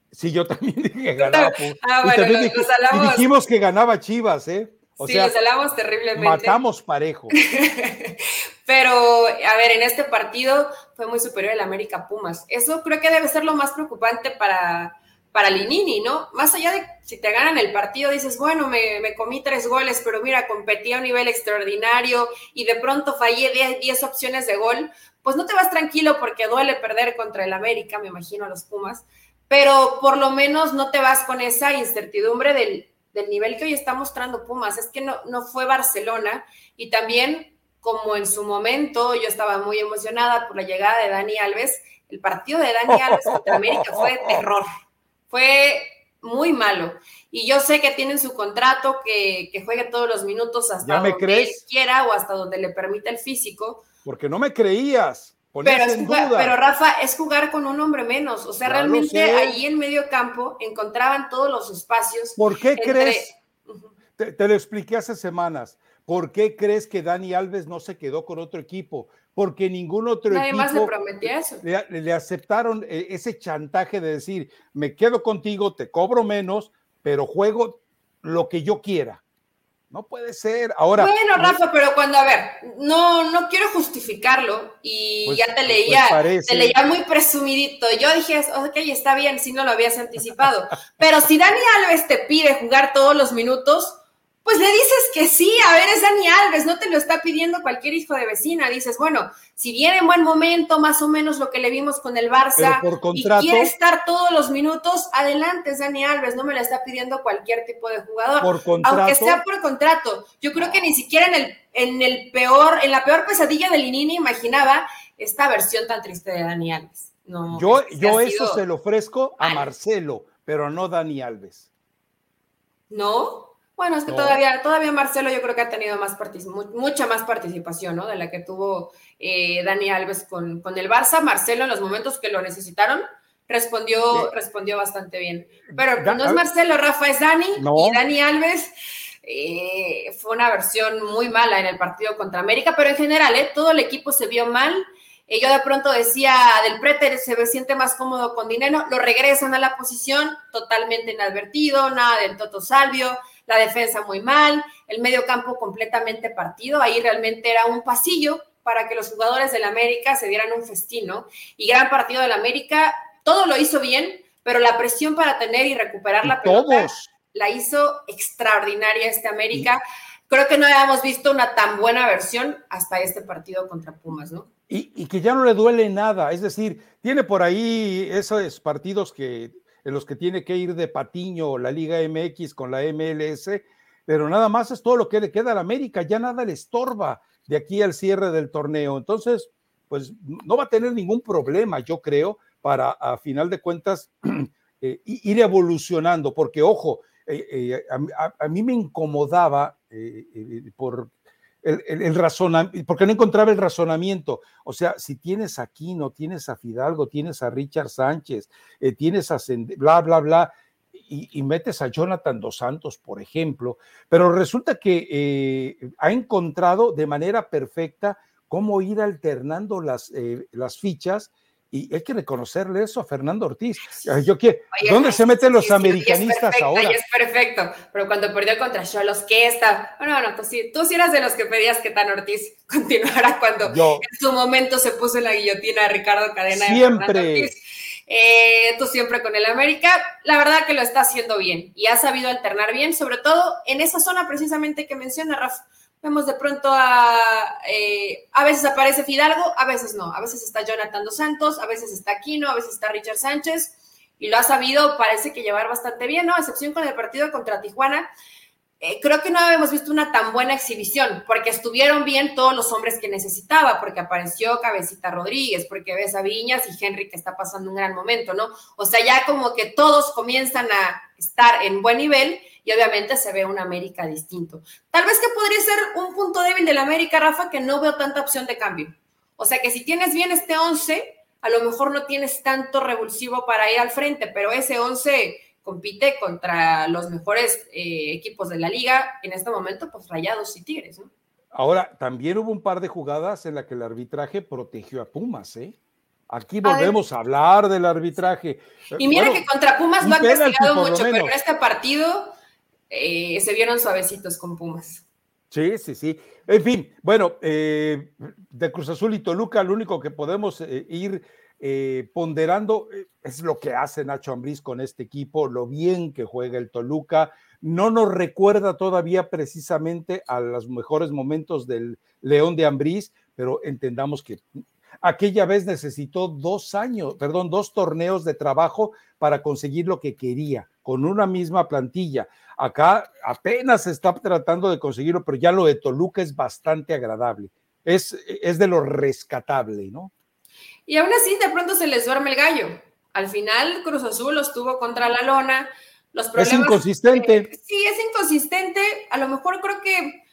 Sí, yo también dije que ganaba Pumas. Ah, bueno, y, dijimos que ganaba Chivas, ¿eh? O sí, sea, los alamos terriblemente. Matamos parejo. Pero, a ver, en este partido fue muy superior el América Pumas. Eso creo que debe ser lo más preocupante para, para Linini, ¿no? Más allá de si te ganan el partido, dices, bueno, me, comí tres goles, pero mira, competí a un nivel extraordinario y de pronto fallé 10 opciones de gol, pues no te vas tranquilo porque duele perder contra el América, me imagino, a los Pumas, pero por lo menos no te vas con esa incertidumbre del, nivel que hoy está mostrando Pumas. Es que no, no fue Barcelona y también, como en su momento, yo estaba muy emocionada por la llegada de Dani Alves, el partido de Dani Alves contra América fue de terror fue muy malo. Y yo sé que tienen su contrato, que, juegue todos los minutos hasta donde quiera o hasta donde le permita el físico. Porque no me creías. Pero, Rafa, es jugar con un hombre menos. O sea, realmente ahí en medio campo encontraban todos los espacios. ¿Por qué crees? te, lo expliqué hace semanas. ¿Por qué crees que Dani Alves no se quedó con otro equipo? Porque ningún otro Nadie equipo más le prometía eso. Le, aceptaron eh, ese chantaje de decir, me quedo contigo, te cobro menos, pero juego lo que yo quiera. No puede ser. Ahora. Bueno, Rafa, pero cuando, a ver, no, no quiero justificarlo y pues, ya te pues leía, te leía muy presumidito. Yo dije, ok, está bien, si no lo habías anticipado. pero si Dani Alves te pide jugar todos los minutos, pues le dices que sí, a ver, es Dani Alves, no te lo está pidiendo cualquier hijo de vecina. Dices, bueno, si viene en buen momento, más o menos lo que le vimos con el Barça, y quiere estar todos los minutos, adelante, es Dani Alves, no me la está pidiendo cualquier tipo de jugador. Por contrato. Aunque sea por contrato. Yo creo que ni siquiera en el, en el peor, en la peor pesadilla de Linini imaginaba esta versión tan triste de Dani Alves. No, yo yo eso se lo ofrezco a Marcelo, pero no Dani Alves. ¿No? Bueno, es que todavía, todavía Marcelo yo creo que ha tenido más mucha más participación, ¿no? De la que tuvo eh, Dani Alves con, con, el Barça. Marcelo en los momentos que lo necesitaron respondió, respondió bastante bien. Pero no es Marcelo, Rafa, es Dani. Y Dani Alves eh, fue una versión muy mala en el partido contra América, pero en general, ¿eh? Todo el equipo se vio mal. Eh, yo de pronto decía, del Preter se siente más cómodo con dinero, lo regresan a la posición totalmente inadvertido, nada del Toto Salvio la defensa muy mal, el medio campo completamente partido, ahí realmente era un pasillo para que los jugadores del América se dieran un festino y gran partido del América, todo lo hizo bien, pero la presión para tener y recuperar la pelota la hizo extraordinaria este América. Creo que no habíamos visto una tan buena versión hasta este partido contra Pumas, ¿no? Y, y, que ya no le duele nada, es decir, tiene por ahí esos partidos que en los que tiene que ir de patiño la Liga MX con la MLS, pero nada más es todo lo que le queda a la América, ya nada le estorba de aquí al cierre del torneo. Entonces, pues no va a tener ningún problema, yo creo, para a final de cuentas eh, ir evolucionando, porque ojo, eh, eh, a, mí me incomodaba por el, razonamiento, porque no encontraba el razonamiento. O sea, si tienes aquí, no tienes a Fidalgo, tienes a Richard Sánchez, eh, tienes a bla, bla, bla, y, metes a Jonathan Dos Santos, por ejemplo, pero resulta que eh, ha encontrado de manera perfecta cómo ir alternando las, eh, las fichas y hay que reconocerle eso a Fernando Ortiz. Yo quiero, ¿Dónde se meten los americanistas ahora? Es perfecto, pero cuando perdió contra Cholos, ¿qué está? Bueno, no, tú sí, tú sí eras de los que pedías que Tan Ortiz continuara cuando en su momento se puso en la guillotina a Ricardo Cadena. Siempre. Eh, tú siempre con el América, la verdad que lo está haciendo bien y ha sabido alternar bien, sobre todo en esa zona precisamente que menciona Rafa Vemos de pronto a, eh, a veces aparece Fidalgo, a veces no, a veces está Jonathan Dos Santos, a veces está Aquino, a veces está Richard Sánchez, y lo ha sabido, parece que llevar bastante bien, ¿no? A excepción con el partido contra Tijuana. eh, creo que no habíamos visto una tan buena exhibición, porque estuvieron bien todos los hombres que necesitaba, porque apareció Cabecita Rodríguez, porque ves a Viñas y Henry que está pasando un gran momento, ¿no? O sea, ya como que todos comienzan a estar en buen nivel y obviamente se ve un América distinto. Tal vez que podría ser un punto débil del América, Rafa, que no veo tanta opción de cambio. O sea que si tienes bien este 11, a lo mejor no tienes tanto revulsivo para ir al frente, pero ese 11 compite contra los mejores eh, equipos de la liga, en este momento, pues Rayados y Tigres. ¿no? Ahora, también hubo un par de jugadas en las que el arbitraje protegió a Pumas, ¿eh? Aquí volvemos a, hablar del arbitraje. Y mira que contra Pumas lo han castigado mucho, pero en este partido eh, se vieron suavecitos con Pumas. Sí, sí, sí. En fin, bueno, eh, de Cruz Azul y Toluca, lo único que podemos ir eh, ponderando, eh, es lo que hace Nacho Ambriz con este equipo, lo bien que juega el Toluca. No nos recuerda todavía precisamente a los mejores momentos del León de Ambriz, pero entendamos que aquella vez necesitó dos años, perdón, dos torneos de trabajo para conseguir lo que quería, con una misma plantilla. Acá apenas se está tratando de conseguirlo, pero ya lo de Toluca es bastante agradable. Es, es de lo rescatable, ¿no? Y aún así, de pronto se les duerme el gallo. Al final, Cruz Azul los tuvo contra la lona. Los problemas, es inconsistente. sí, es inconsistente. A lo mejor creo que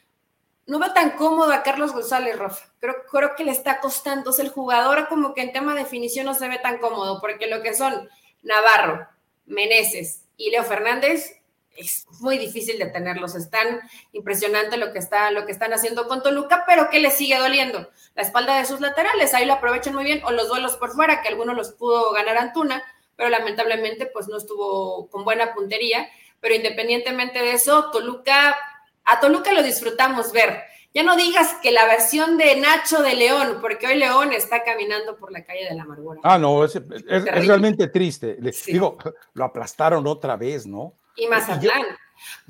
no va tan cómodo a Carlos González, Rafa. Creo, creo que le está costando. O el jugador como que en tema de definición no se ve tan cómodo, porque lo que son Navarro, Meneses y Leo Fernández es muy difícil de tenerlos. Están impresionante lo que, está, lo que están haciendo con Toluca, pero que les sigue doliendo. La espalda de sus laterales, ahí lo aprovechan muy bien, o los duelos por fuera, que algunos los pudo ganar Antuna, pero lamentablemente pues no estuvo con buena puntería. Pero independientemente de eso, Toluca, a Toluca lo disfrutamos ver. Ya no digas que la versión de Nacho de León, porque hoy León está caminando por la calle de la amargura. Ah, no, es, realmente triste. Digo, lo aplastaron otra vez, ¿no? Y Mazatlán.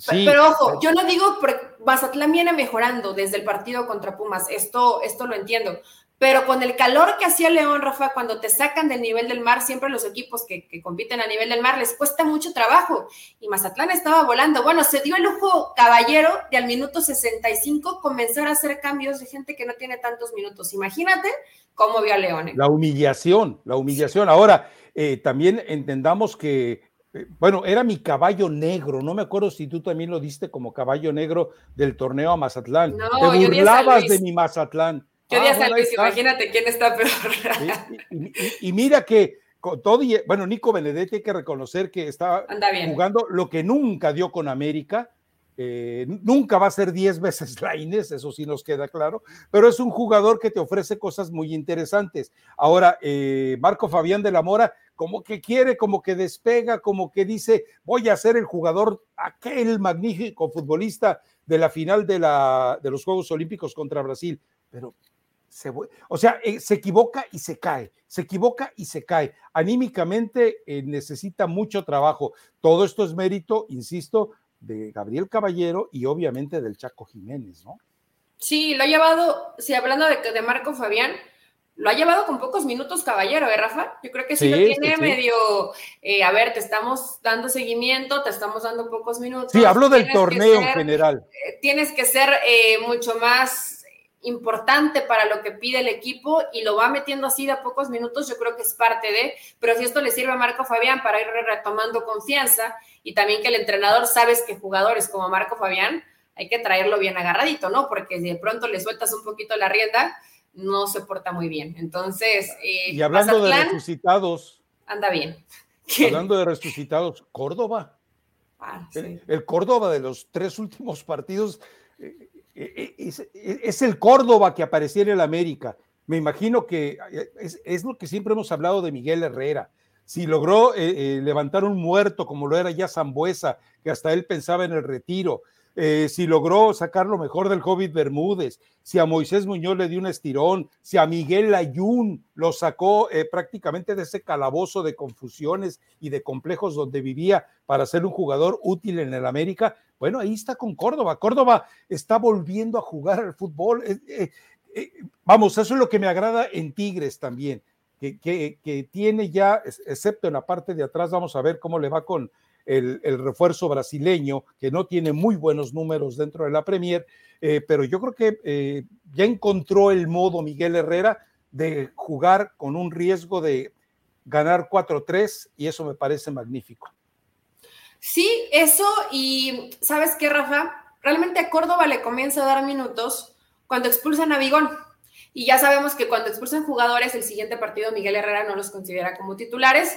pero ojo, yo no digo, Mazatlán viene mejorando desde el partido contra Pumas, esto, esto lo entiendo, pero con el calor que hacía León, Rafa, cuando te sacan del nivel del mar, siempre los equipos que, compiten a nivel del mar les cuesta mucho trabajo. Y Mazatlán estaba volando. Bueno, se dio el lujo caballero de al minuto 65 comenzar a hacer cambios de gente que no tiene tantos minutos. Imagínate cómo vio a León. ¿eh? La humillación, la humillación. Ahora, eh, también entendamos que eh, bueno, era mi caballo negro, no me acuerdo si tú también lo diste como caballo negro del torneo a Mazatlán. No, Te burlabas de mi Mazatlán. Yo ah, San Luis, imagínate quién está peor. Y, mira que con todo, bueno, Nico Benedetti hay que reconocer que está jugando lo que nunca dio con América. Eh, nunca va a ser 10 veces Laines, eso sí nos queda claro, pero es un jugador que te ofrece cosas muy interesantes. Ahora, eh, Marco Fabián de la Mora como que quiere, como que despega, como que dice, voy a ser el jugador, aquel magnífico futbolista de la final de, la, de los Juegos Olímpicos contra Brasil, pero se, o sea, eh, se equivoca y se cae, se equivoca y se cae. Anímicamente eh, necesita mucho trabajo. Todo esto es mérito, insisto, de Gabriel Caballero y obviamente del Chaco Jiménez, ¿no? Sí, lo ha llevado, sí, hablando de, de Marco Fabián, lo ha llevado con pocos minutos, caballero, ¿eh, Rafa? Yo creo que sí, lo tiene medio, eh, a ver, te estamos dando seguimiento, te estamos dando pocos minutos. Sí, hablo del torneo en general. Eh, tienes que ser eh, mucho más importante para lo que pide el equipo y lo va metiendo así de a pocos minutos, yo creo que es parte de, pero si esto le sirve a Marco Fabián para ir retomando confianza y también que el entrenador sabes que jugadores como Marco Fabián hay que traerlo bien agarradito, ¿no? Porque de pronto le sueltas un poquito la rienda, no se porta muy bien. Entonces, eh, y hablando de resucitados, anda bien. Hablando de resucitados, Córdoba. Ah, el, Córdoba de los tres últimos partidos eh, eh, es, el Córdoba que aparecía en el América. Me imagino que es, lo que siempre hemos hablado de Miguel Herrera. Si logró levantar un muerto como lo era ya Zambuesa, que hasta él pensaba en el retiro, eh, si logró sacar lo mejor del Hobbit Bermúdez, si a Moisés Muñoz le dio un estirón, si a Miguel Ayun lo sacó eh, prácticamente de ese calabozo de confusiones y de complejos donde vivía para ser un jugador útil en el América, bueno, ahí está con Córdoba. Córdoba está volviendo a jugar al fútbol. Eh, vamos, eso es lo que me agrada en Tigres también, que, que tiene ya, excepto en la parte de atrás, vamos a ver cómo le va con el, refuerzo brasileño, que no tiene muy buenos números dentro de la Premier, eh, pero yo creo que eh, ya encontró el modo Miguel Herrera de jugar con un riesgo de ganar 4-3 y eso me parece magnífico. Sí, eso y ¿sabes qué, Rafa? Realmente a Córdoba le comienza a dar minutos cuando expulsan a Vigón. Y ya sabemos que cuando expulsan jugadores, el siguiente partido Miguel Herrera no los considera como titulares.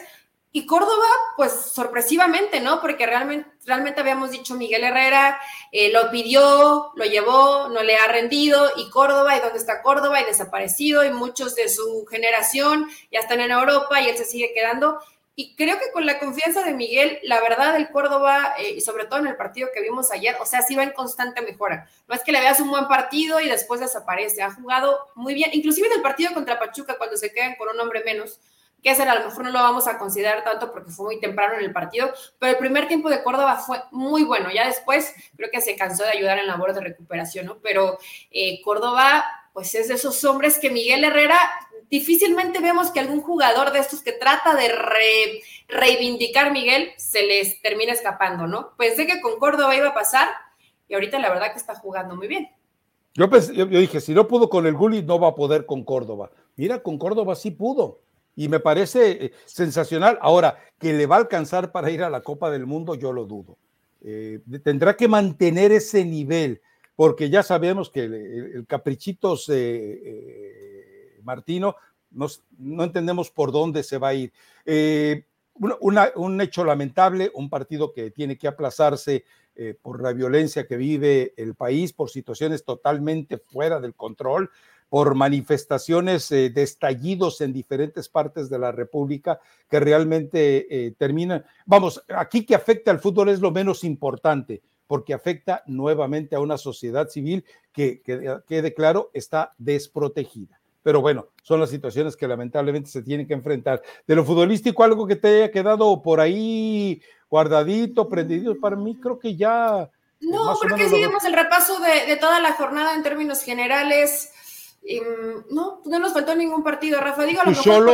Y Córdoba, pues sorpresivamente, ¿no? Porque realmente, realmente habíamos dicho Miguel Herrera eh, lo pidió, lo llevó, no le ha rendido. Y Córdoba, ¿y dónde está Córdoba? Y desaparecido. Y muchos de su generación ya están en Europa y él se sigue quedando. Y creo que con la confianza de Miguel, la verdad, el Córdoba, eh, y sobre todo en el partido que vimos ayer, o sea, sí va en constante mejora. No es que le veas un buen partido y después desaparece. Ha jugado muy bien, inclusive en el partido contra Pachuca, cuando se quedan con un hombre menos, que ese a lo mejor no lo vamos a considerar tanto porque fue muy temprano en el partido, pero el primer tiempo de Córdoba fue muy bueno. Ya después creo que se cansó de ayudar en labor de recuperación, ¿no? Pero eh, Córdoba, pues es de esos hombres que Miguel Herrera difícilmente vemos que algún jugador de estos que trata de reivindicar Miguel se les termine escapando, ¿no? Pensé que con Córdoba iba a pasar y ahorita la verdad que está jugando muy bien. Yo, yo, dije, si no pudo con el Gulli, no va a poder con Córdoba. Mira, con Córdoba sí pudo. Y me parece eh, sensacional. Ahora, que le va a alcanzar para ir a la Copa del Mundo, yo lo dudo. Eh, tendrá que mantener ese nivel, porque ya sabemos que el, Caprichitos eh, Martino, no entendemos por dónde se va a ir. Eh, un hecho lamentable, un partido que tiene que aplazarse por la violencia que vive el país, por situaciones totalmente fuera del control, por manifestaciones eh, de estallidos en diferentes partes de la República que realmente terminan. Vamos, aquí que afecta al fútbol es lo menos importante, porque afecta nuevamente a una sociedad civil que, que quede claro, está desprotegida pero bueno, son las situaciones que lamentablemente se tienen que enfrentar. De lo futbolístico, algo que te haya quedado por ahí guardadito, prendido, para mí creo que ya... Eh, no, creo que el repaso de, toda la jornada en términos generales. No, no nos faltó ningún partido, Rafa. Digo, a lo mejor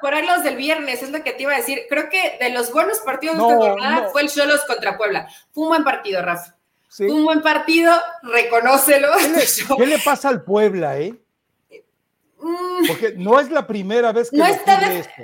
por ahí, los del viernes, es lo que te iba a decir. Creo que de los buenos partidos de esta jornada fue el Cholos contra Puebla. Fue un buen partido, Rafa. Fue un buen partido, reconócelo. ¿Qué le pasa al Puebla, eh? Mm. Porque no es la primera vez que no está esto.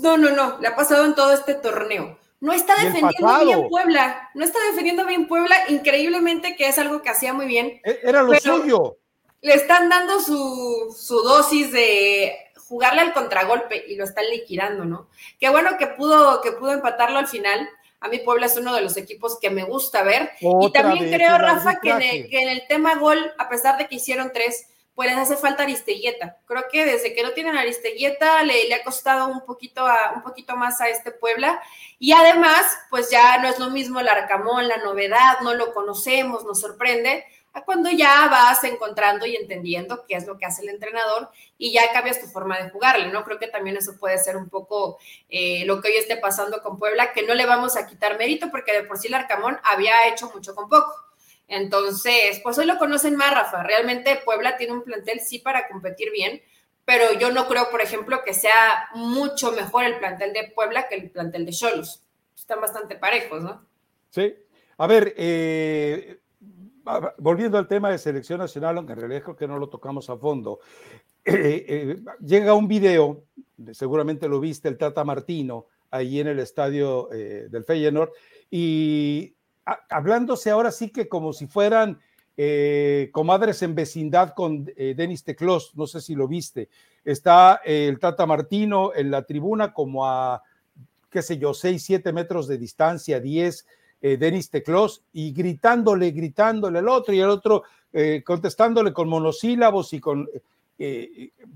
No, no, no, le ha pasado en todo este torneo. No está defendiendo bien Puebla, no está defendiendo bien Puebla, increíblemente que es algo que hacía muy bien. E-, era lo suyo. Le están dando su, su dosis de jugarle al contragolpe y lo están liquidando, ¿no? Qué bueno que pudo, que pudo empatarlo al final. A mí Puebla es uno de los equipos que me gusta ver. y también creo, Rafa, que en, que en, el, tema gol, a pesar de que hicieron tres, pues les hace falta Aristeguieta. Creo que desde que no tienen Aristeguieta le, le ha costado un poquito, a, un poquito más a este Puebla. Y además, pues ya no es lo mismo el Arcamón, la novedad, no lo conocemos, nos sorprende, a cuando ya vas encontrando y entendiendo qué es lo que hace el entrenador y ya cambias tu forma de jugarle, ¿no? Creo que también eso puede ser un poco eh, lo que hoy esté pasando con Puebla, que no le vamos a quitar mérito porque de por sí el Arcamón había hecho mucho con poco entonces, pues hoy lo conocen más, Rafa. Realmente Puebla tiene un plantel sí para competir bien, pero yo no creo, por ejemplo, que sea mucho mejor el plantel de Puebla que el plantel de Cholos. Están bastante parejos, ¿no? Sí. A ver, eh, volviendo al tema de selección nacional, aunque en realidad que no lo tocamos a fondo, eh, eh, llega un video, seguramente lo viste, el Tata Martino, ahí en el estadio del Feyenoord, y hablándose ahora sí que como si fueran eh, comadres en vecindad con eh, Denis Teclos, no sé si lo viste. Está eh, el Tata Martino en la tribuna como a, qué sé yo, 6, 7 metros de distancia, 10, Denis Teclos, y gritándole, gritándole al otro y el otro contestándole con monosílabos y con...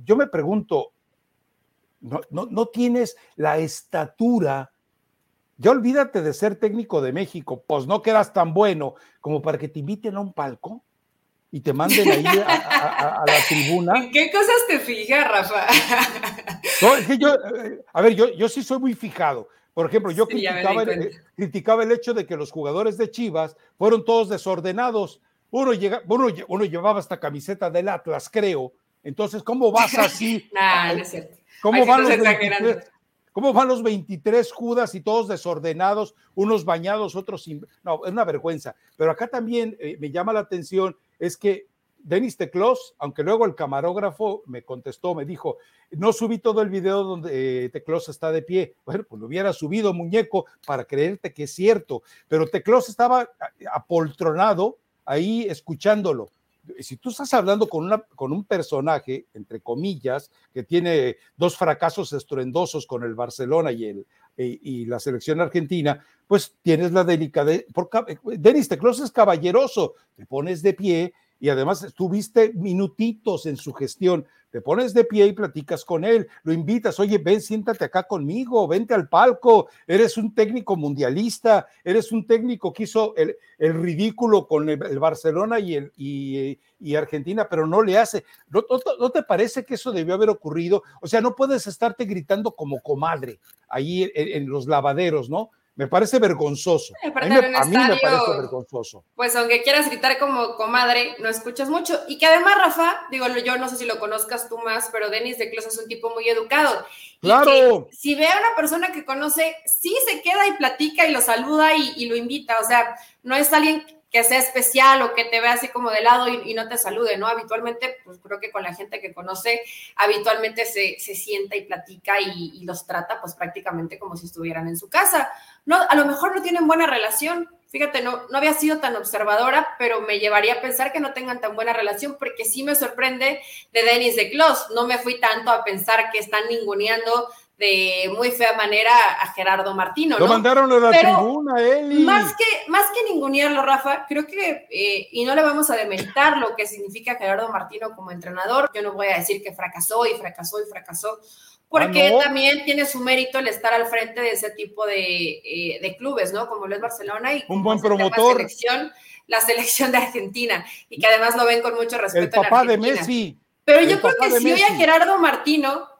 yo me pregunto, no, no, no tienes la estatura ya olvídate de ser técnico de México, pues no quedas tan bueno como para que te inviten a un palco y te manden ahí a, la tribuna. ¿En qué cosas te fijas, Rafa? Eh, a ver, yo, yo sí soy muy fijado. Por ejemplo, yo criticaba, el, criticaba, el, hecho de que los jugadores de Chivas fueron todos desordenados. Uno, llega, uno, uno llevaba esta camiseta del Atlas, creo. Entonces, ¿cómo vas así? no, no es cierto. ¿Cómo van los ¿Cómo van los 23 Judas y todos desordenados, unos bañados, otros sin... No, es una vergüenza. Pero acá también eh, me llama la atención es que Denis Teclos, aunque luego el camarógrafo me contestó, me dijo, no subí todo el video donde eh, Teclos está de pie. Bueno, pues lo hubiera subido, muñeco, para creerte que es cierto. Pero Teclos estaba apoltronado ahí escuchándolo si tú estás hablando con, una, con un personaje, entre comillas, que tiene dos fracasos estruendosos con el Barcelona y, el, y, la selección argentina, pues tienes la delicadeza. Denis Teclos es caballeroso, te pones de pie y además estuviste minutitos en su gestión. Te pones de pie y platicas con él, lo invitas, oye, ven, siéntate acá conmigo, vente al palco, eres un técnico mundialista, eres un técnico que hizo el, ridículo con el, Barcelona y, el, y, Argentina, pero no le hace. ¿No, ¿No, te parece que eso debió haber ocurrido? O sea, no puedes estarte gritando como comadre ahí en los lavaderos, ¿no? Me parece vergonzoso. a, mí, me parece vergonzoso. Pues aunque quieras gritar como comadre, no escuchas mucho. Y que además, Rafa, digo, yo no sé si lo conozcas tú más, pero Denis de Clos es un tipo muy educado. Claro. si ve a una persona que conoce, sí se queda y platica y lo saluda y, y lo invita. O sea, no es alguien que sea especial o que te vea así como de lado y, no te salude, ¿no? Habitualmente, pues creo que con la gente que conoce, habitualmente se, sienta y platica y, los trata pues prácticamente como si estuvieran en su casa. No, a lo mejor no tienen buena relación, fíjate, no, no había sido tan observadora, pero me llevaría a pensar que no tengan tan buena relación porque sí me sorprende de Denis de Clos, no me fui tanto a pensar que están ninguneando de muy fea manera a Gerardo Martino. Lo mandaron a la tribuna, Eli. Más que, más que ningunearlo, Rafa, creo que, eh, y no le vamos a demeritar lo que significa Gerardo Martino como entrenador, yo no voy a decir que fracasó y fracasó y fracasó, porque ah, también tiene su mérito el estar al frente de ese tipo de, eh, clubes, ¿no? Como lo es Barcelona y un buen promotor. La selección, la selección de Argentina, y que además lo ven con mucho respeto. El papá de Messi. Pero yo creo que si hoy a Gerardo Martino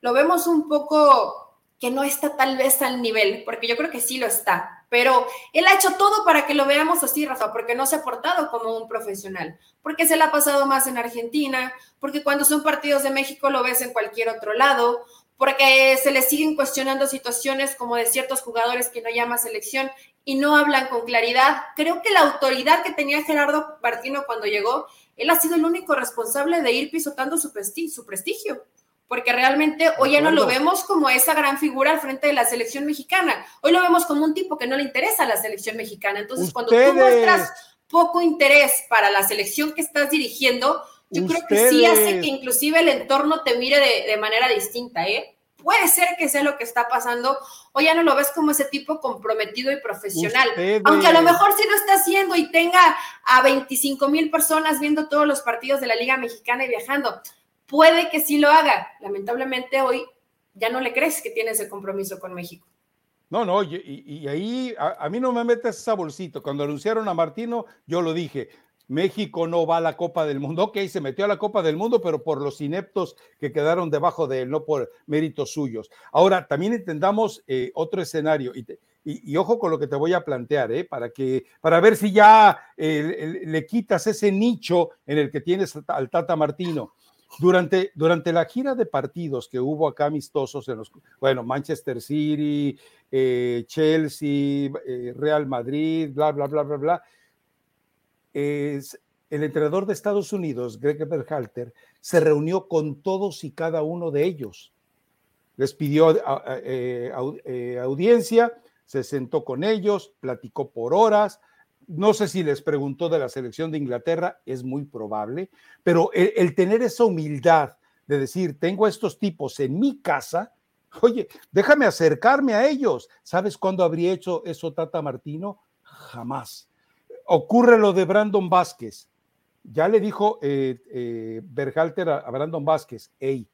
lo vemos un poco que no está tal vez al nivel, porque yo creo que sí lo está, pero él ha hecho todo para que lo veamos así, Rafa, porque no se ha portado como un profesional, porque se le ha pasado más en Argentina, porque cuando son partidos de México lo ves en cualquier otro lado, porque se le siguen cuestionando situaciones como de ciertos jugadores que no llama selección y no hablan con claridad. Creo que la autoridad que tenía Gerardo Martino cuando llegó, él ha sido el único responsable de ir pisotando su prestigio porque realmente hoy ya no lo vemos como esa gran figura al frente de la selección mexicana. Hoy lo vemos como un tipo que no le interesa a la selección mexicana. Entonces, cuando tú muestras poco interés para la selección que estás dirigiendo, yo creo que sí hace que inclusive el entorno te mire de, manera distinta, ¿eh? Puede ser que sea lo que está pasando. Hoy ya no lo ves como ese tipo comprometido y profesional. Aunque a lo mejor sí lo está haciendo y tenga a 25 mil personas viendo todos los partidos de la Liga Mexicana y viajando puede que sí lo haga. Lamentablemente hoy ya no le crees que tiene ese compromiso con México. No, no, y, ahí a, mí no me metes esa bolsito. Cuando anunciaron a Martino, yo lo dije, México no va a la Copa del Mundo. Ok, se metió a la Copa del Mundo, pero por los ineptos que quedaron debajo de él, no por méritos suyos. Ahora, también entendamos eh, otro escenario, y, ojo con lo que te voy a plantear, eh, para, que, para ver si ya eh, le quitas ese nicho en el que tienes al Tata Martino. Durante, durante la gira de partidos que hubo acá amistosos en los, bueno, Manchester City, eh, Chelsea, eh, Real Madrid, bla, bla, bla, bla, bla, el entrenador de Estados Unidos, Greg Berhalter, se reunió con todos y cada uno de ellos. Les pidió eh, audiencia, se sentó con ellos, platicó por horas, no sé si les preguntó de la selección de Inglaterra, es muy probable, pero el, tener esa humildad de decir, tengo a estos tipos en mi casa, oye, déjame acercarme a ellos. ¿Sabes cuándo habría hecho eso Tata Martino? Jamás. Ocurre lo de Brandon Vázquez. Ya le dijo eh, eh, Berhalter a, Brandon Vázquez, hey,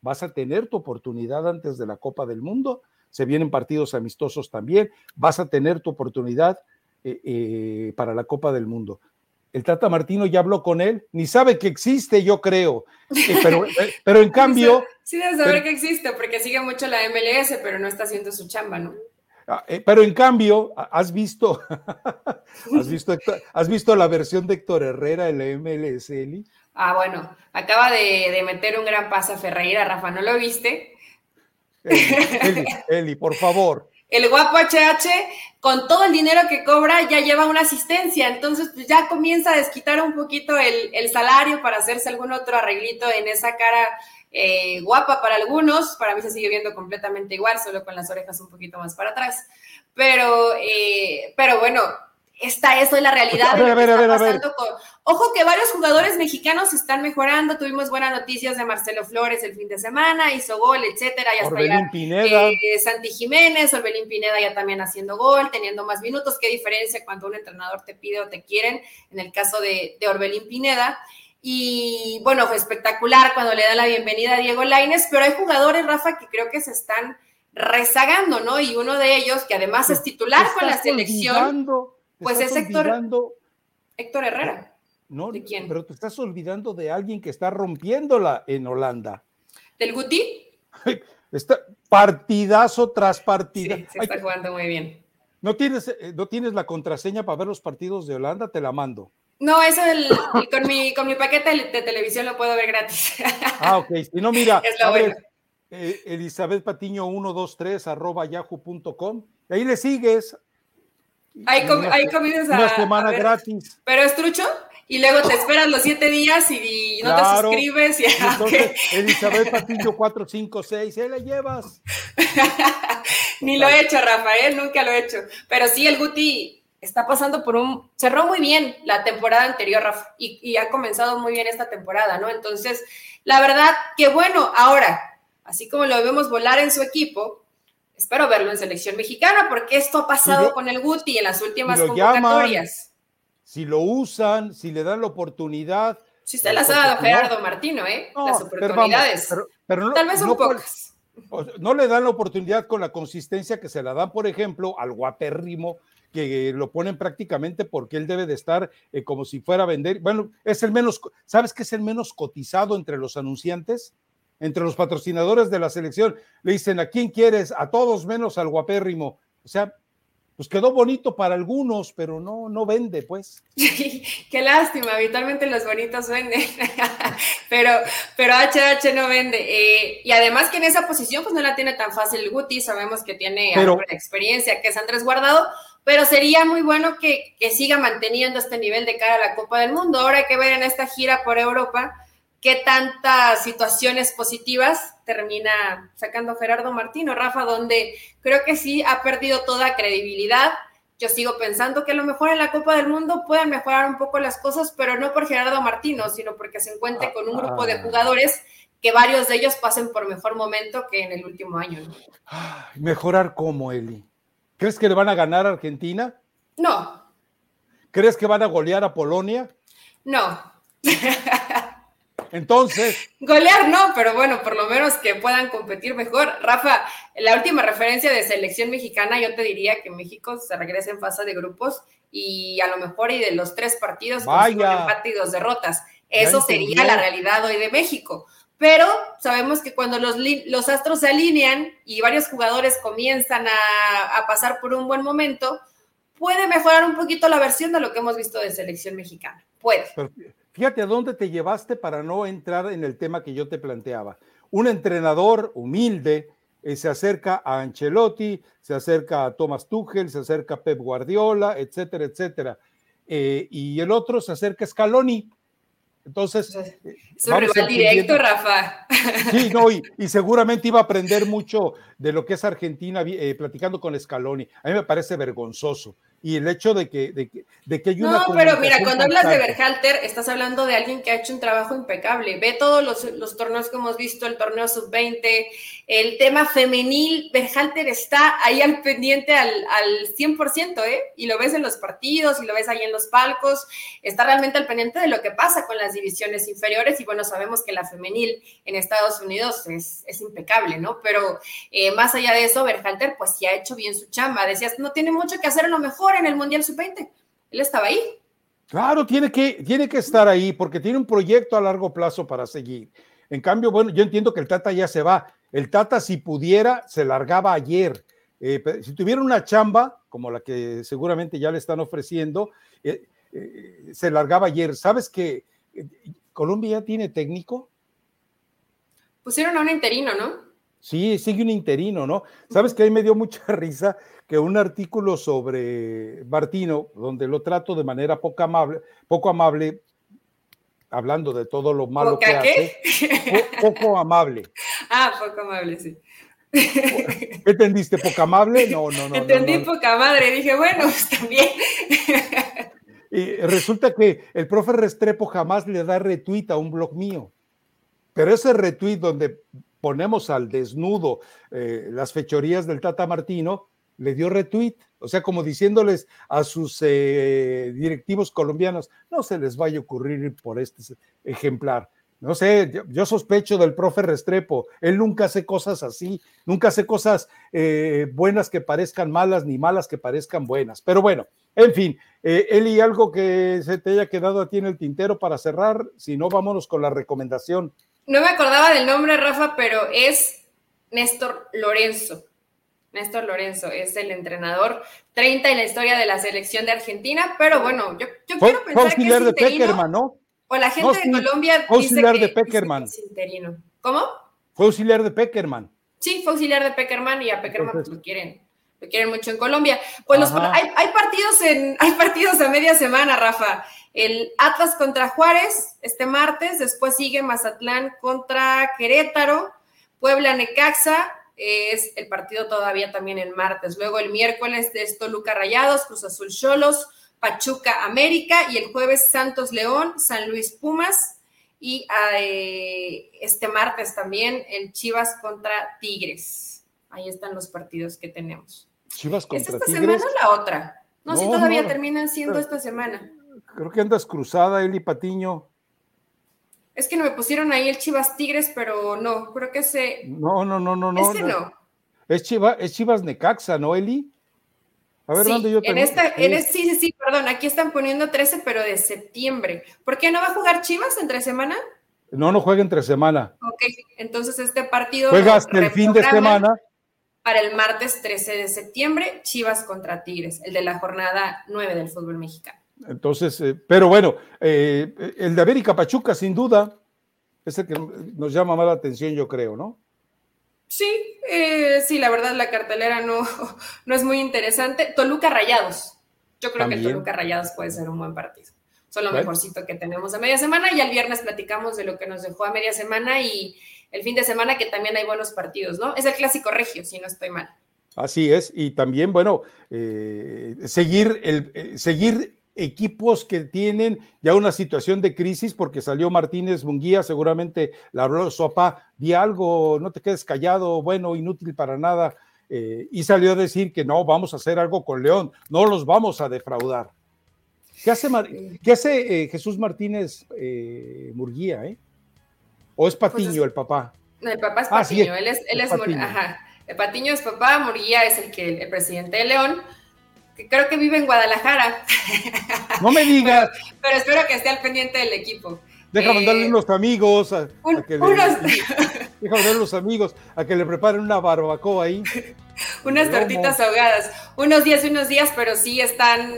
vas a tener tu oportunidad antes de la Copa del Mundo, se vienen partidos amistosos también, vas a tener tu oportunidad eh, eh, para la Copa del Mundo. El Tata Martino ya habló con él, ni sabe que existe, yo creo. Eh, pero, pero en cambio. Sí, debe saber que existe, porque sigue mucho la MLS, pero no está haciendo su chamba, ¿no? Ah, pero en cambio, has visto, has visto, has visto la versión de Héctor Herrera en la MLS, Eli. Ah, bueno, acaba de, meter un gran paso a Ferreira, Rafa, ¿no lo viste? Eli, Eli, por favor. El guapo HH, con todo el dinero que cobra, ya lleva una asistencia, entonces pues ya comienza a desquitar un poquito el, salario para hacerse algún otro arreglito en esa cara eh, guapa para algunos, para mí se sigue viendo completamente igual, solo con las orejas un poquito más para atrás. Pero, eh, pero bueno, esta es hoy la realidad. A ver, a ver, Ojo que varios jugadores mexicanos están mejorando. Tuvimos buenas noticias de Marcelo Flores el fin de semana, hizo gol, etcétera. Ya Orbelín Pineda. Eh, Santi Jiménez, Orbelín Pineda ya también haciendo gol, teniendo más minutos. ¿Qué diferencia cuando un entrenador te pide o te quieren? En el caso de, de Orbelín Pineda. Y bueno, fue espectacular cuando le da la bienvenida a Diego Laines, pero hay jugadores, Rafa, que creo que se están rezagando, ¿no? Y uno de ellos, que además es titular con la selección, pues es Héctor, Héctor Herrera. No, ¿De quién? Pero te estás olvidando de alguien que está rompiéndola en Holanda. ¿Del Guti? Está partidazo tras partido. Sí, se está jugando muy bien. ¿No tienes, eh, ¿No tienes la contraseña para ver los partidos de Holanda? Te la mando. No, eso con, mi, con mi paquete de televisión lo puedo ver gratis. Ah, ok. Si no, mira, es eh, Elizabeth Patiño 123 arroba yahoo.com. Ahí le sigues. Ahí, comienzas a. Una semana gratis. ¿Pero es trucho? Y luego te esperas los siete días y no te suscribes. Y, entonces, Elizabeth Patiño 456, ahí le llevas. Ni lo he hecho, Rafael, nunca lo he hecho. Pero sí, el Guti está pasando por un, cerró muy bien la temporada anterior, Rafa, y, ha comenzado muy bien esta temporada, ¿no? Entonces, la verdad que bueno, ahora, así como lo vemos volar en su equipo, espero verlo en selección mexicana, porque esto ha pasado con el Guti en las últimas convocatorias. si lo usan, si le dan la oportunidad. Si se las ha dado Gerardo Martino, ¿eh? las oportunidades. Pero, Tal vez son pocas. No le dan la oportunidad con la consistencia que se la dan, por ejemplo, al guapérrimo que lo ponen prácticamente porque él debe de estar eh, como si fuera a vender. Bueno, es el menos, ¿sabes qué es el menos cotizado entre los anunciantes? Entre los patrocinadores de la selección. Le dicen, ¿a quién quieres? A todos menos al guapérrimo. O sea, pues quedó bonito para algunos, pero no, no vende, pues. Qué lástima, habitualmente los bonitos venden, pero, pero HH no vende. Eh, y además que en esa posición, pues no la tiene tan fácil Guti, sabemos que tiene pero, experiencia, que es Andrés Guardado, pero sería muy bueno que, siga manteniendo este nivel de cara a la Copa del Mundo. Ahora hay que ver en esta gira por Europa qué tantas situaciones positivas termina sacando Gerardo Martino, Rafa, donde creo que sí ha perdido toda credibilidad. Yo sigo pensando que a lo mejor en la Copa del Mundo pueden mejorar un poco las cosas, pero no por Gerardo Martino, sino porque se encuentre con un grupo de ah. jugadores que varios de ellos pasen por mejor momento que en el último año. ¿Mejorar cómo, Eli? ¿Crees que le van a ganar a Argentina? No. ¿Crees que van a golear a Polonia? No. Entonces. Golear no, pero bueno, por lo menos que puedan competir mejor. Rafa, la última referencia de selección mexicana, yo te diría que México se regresa en fase de grupos y a lo mejor y de los tres partidos, con empate y dos derrotas. Eso sería la realidad hoy de México pero sabemos que cuando los, los astros se alinean y varios jugadores comienzan a, pasar por un buen momento, puede mejorar un poquito la versión de lo que hemos visto de selección mexicana. Puede. Fíjate a dónde te llevaste para no entrar en el tema que yo te planteaba. Un entrenador humilde eh, se acerca a Ancelotti, se acerca a Thomas Tuchel, se acerca a Pep Guardiola, etcétera, etcétera. Eh, y el otro se acerca a Scaloni entonces. Es un rival directo, Rafa. Sí, no, y, seguramente iba a aprender mucho de lo que es Argentina eh, platicando con Scaloni. A mí me parece vergonzoso y el hecho de que, de que, de que hay una. No, pero mira, cuando hablas de Berhalter, estás hablando de alguien que ha hecho un trabajo impecable. Ve todos los, los torneos que hemos visto, el torneo sub-20, el tema femenil. Berhalter está ahí al pendiente al, al 100%, ¿eh? Y lo ves en los partidos y lo ves ahí en los palcos. Está realmente al pendiente de lo que pasa con las divisiones inferiores. Y bueno, sabemos que la femenil en Estados Unidos es, es impecable, ¿no? Pero eh, más allá de eso, Berhalter, pues sí ha hecho bien su chamba. Decías, no tiene mucho que hacer a lo mejor en el Mundial Sub-20. Él estaba ahí. Claro, tiene que, tiene que estar ahí porque tiene un proyecto a largo plazo para seguir. En cambio, bueno, yo entiendo que el Tata ya se va. El Tata, si pudiera, se largaba ayer. Eh, si tuviera una chamba, como la que seguramente ya le están ofreciendo, eh, eh, se largaba ayer. ¿Sabes que Colombia ya tiene técnico? Pusieron a un interino, ¿no? Sí, sigue un interino, ¿no? Sabes que ahí me dio mucha risa que un artículo sobre Martino, donde lo trato de manera poco amable, poco amable, hablando de todo lo malo que hace, poco amable. Ah, poco amable, sí. ¿Qué entendiste? ¿Poca amable? No, no, no. Entendí poca madre, dije, bueno, está bien. Y resulta que el profe Restrepo jamás le da retweet a un blog mío. Pero ese retweet donde ponemos al desnudo eh, las fechorías del Tata Martino, le dio retweet, o sea, como diciéndoles a sus eh, directivos colombianos, no se les vaya a ocurrir ir por este ejemplar. No sé, yo, sospecho del profe Restrepo, él nunca hace cosas así, nunca hace cosas eh, buenas que parezcan malas ni malas que parezcan buenas. Pero bueno, en fin, eh, Eli, algo que se te haya quedado a ti en el tintero para cerrar, si no, vámonos con la recomendación. No me acordaba del nombre, Rafa, pero es Néstor Lorenzo. Néstor Lorenzo es el entrenador 30 en la historia de la selección de Argentina, pero bueno, yo, quiero pensar que es de Peckerman, ¿no? O la gente de Colombia fue auxiliar de Peckerman. interino. ¿Cómo? Fue auxiliar de Peckerman. Sí, fue auxiliar de Peckerman y a Peckerman lo quieren, lo quieren mucho en Colombia. Pues los, hay, hay, partidos en, hay partidos a media semana, Rafa. El Atlas contra Juárez este martes, después sigue Mazatlán contra Querétaro, Puebla Necaxa, es el partido todavía también el martes. Luego el miércoles es Toluca Rayados, Cruz Azul Cholos, Pachuca América y el jueves Santos León, San Luis Pumas y eh, este martes también el Chivas contra Tigres. Ahí están los partidos que tenemos. Chivas contra ¿Es esta semana o la otra? No, si todavía terminan siendo esta semana. Creo que andas cruzada, Eli Patiño. Es que no me pusieron ahí el Chivas Tigres, pero no, creo que ese. No, no, no, no, no. Este no. Es, Chivas, es Chivas Necaxa, ¿no, Eli? A ver, ¿dónde yo en esta, en sí, sí, sí, perdón, aquí están poniendo 13, pero de septiembre. ¿Por qué no va a jugar Chivas entre semana? No, no juega entre semana. Ok, entonces este partido. Juega hasta el fin de semana. Para el martes 13 de septiembre, Chivas contra Tigres, el de la jornada 9 del fútbol mexicano. Entonces, eh, pero bueno, eh, el de América Pachuca, sin duda, es el que nos llama más la atención, yo creo, ¿no? Sí, eh, sí, la verdad la cartelera no, no es muy interesante. Toluca Rayados. Yo creo que Toluca Rayados puede ser un buen partido. Son lo mejorcito que tenemos a media semana y al viernes platicamos de lo que nos dejó a media semana y el fin de semana que también hay buenos partidos, ¿no? Es el clásico regio, si no estoy mal. Así es, y también, bueno, eh, seguir, el, eh, seguir equipos que tienen ya una situación de crisis, porque salió Martínez Munguía, seguramente la habló su papá, di algo, no te quedes callado, bueno, inútil para nada, eh, y salió a decir que no, vamos a hacer algo con León, no los vamos a defraudar. ¿Qué hace, ¿qué hace eh, Jesús Martínez eh, Murguía? Eh? ¿O es pues Patiño el papá? el papá es ah, Patiño, él es, él es, ajá. El Patiño es papá, Murguía es el que el presidente de León creo que vive en Guadalajara. No me digas. Pero, espero que esté al pendiente del equipo. Deja mandarle eh, unos amigos a, que le, deja mandarle unos amigos a que le preparen una barbacoa ahí. unas tortitas ahogadas. Unos días, unos días, pero sí están,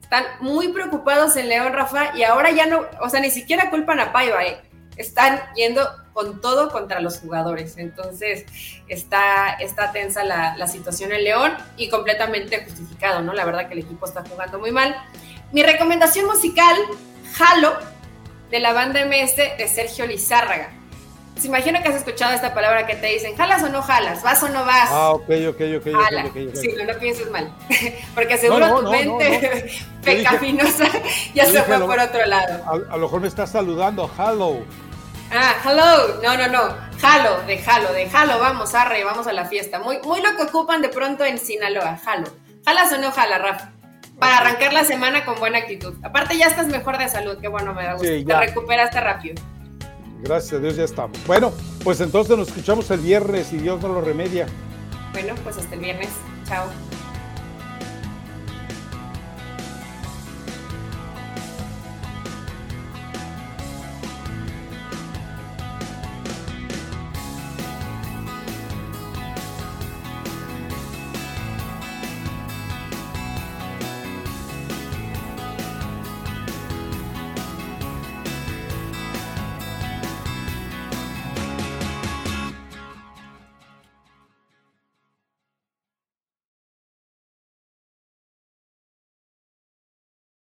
están muy preocupados en León, Rafa, y ahora ya no, o sea, ni siquiera culpan a Paiva, ¿eh? están yendo con todo contra los jugadores. Entonces está, está tensa la, situación en León y completamente justificado, ¿no? La verdad que el equipo está jugando muy mal. Mi recomendación musical, Halo, de la banda MS de Sergio Lizárraga. Se pues imagino que has escuchado esta palabra que te dicen, ¿jalas o no jalas? ¿Vas o no vas? Ah, ok, ok, ok. Jala. Sí, no, pienses mal. Porque seguro tu mente pecaminosa ya se fue por otro lado. A, a, lo mejor me estás saludando, Halo. Ah, hello. No, no, no. Jalo, de jalo, de jalo. Vamos, arre, vamos a la fiesta. Muy, muy lo que ocupan de pronto en Sinaloa. Jalo. ¿Jalas o no jala, Rafa? Para arrancar la semana con buena actitud. Aparte, ya estás mejor de salud. Qué bueno, me da gusto. Te recuperaste rápido. Gracias a Dios, ya estamos. Bueno, pues entonces nos escuchamos el viernes y Dios no lo remedia. Bueno, pues hasta el viernes. Chao.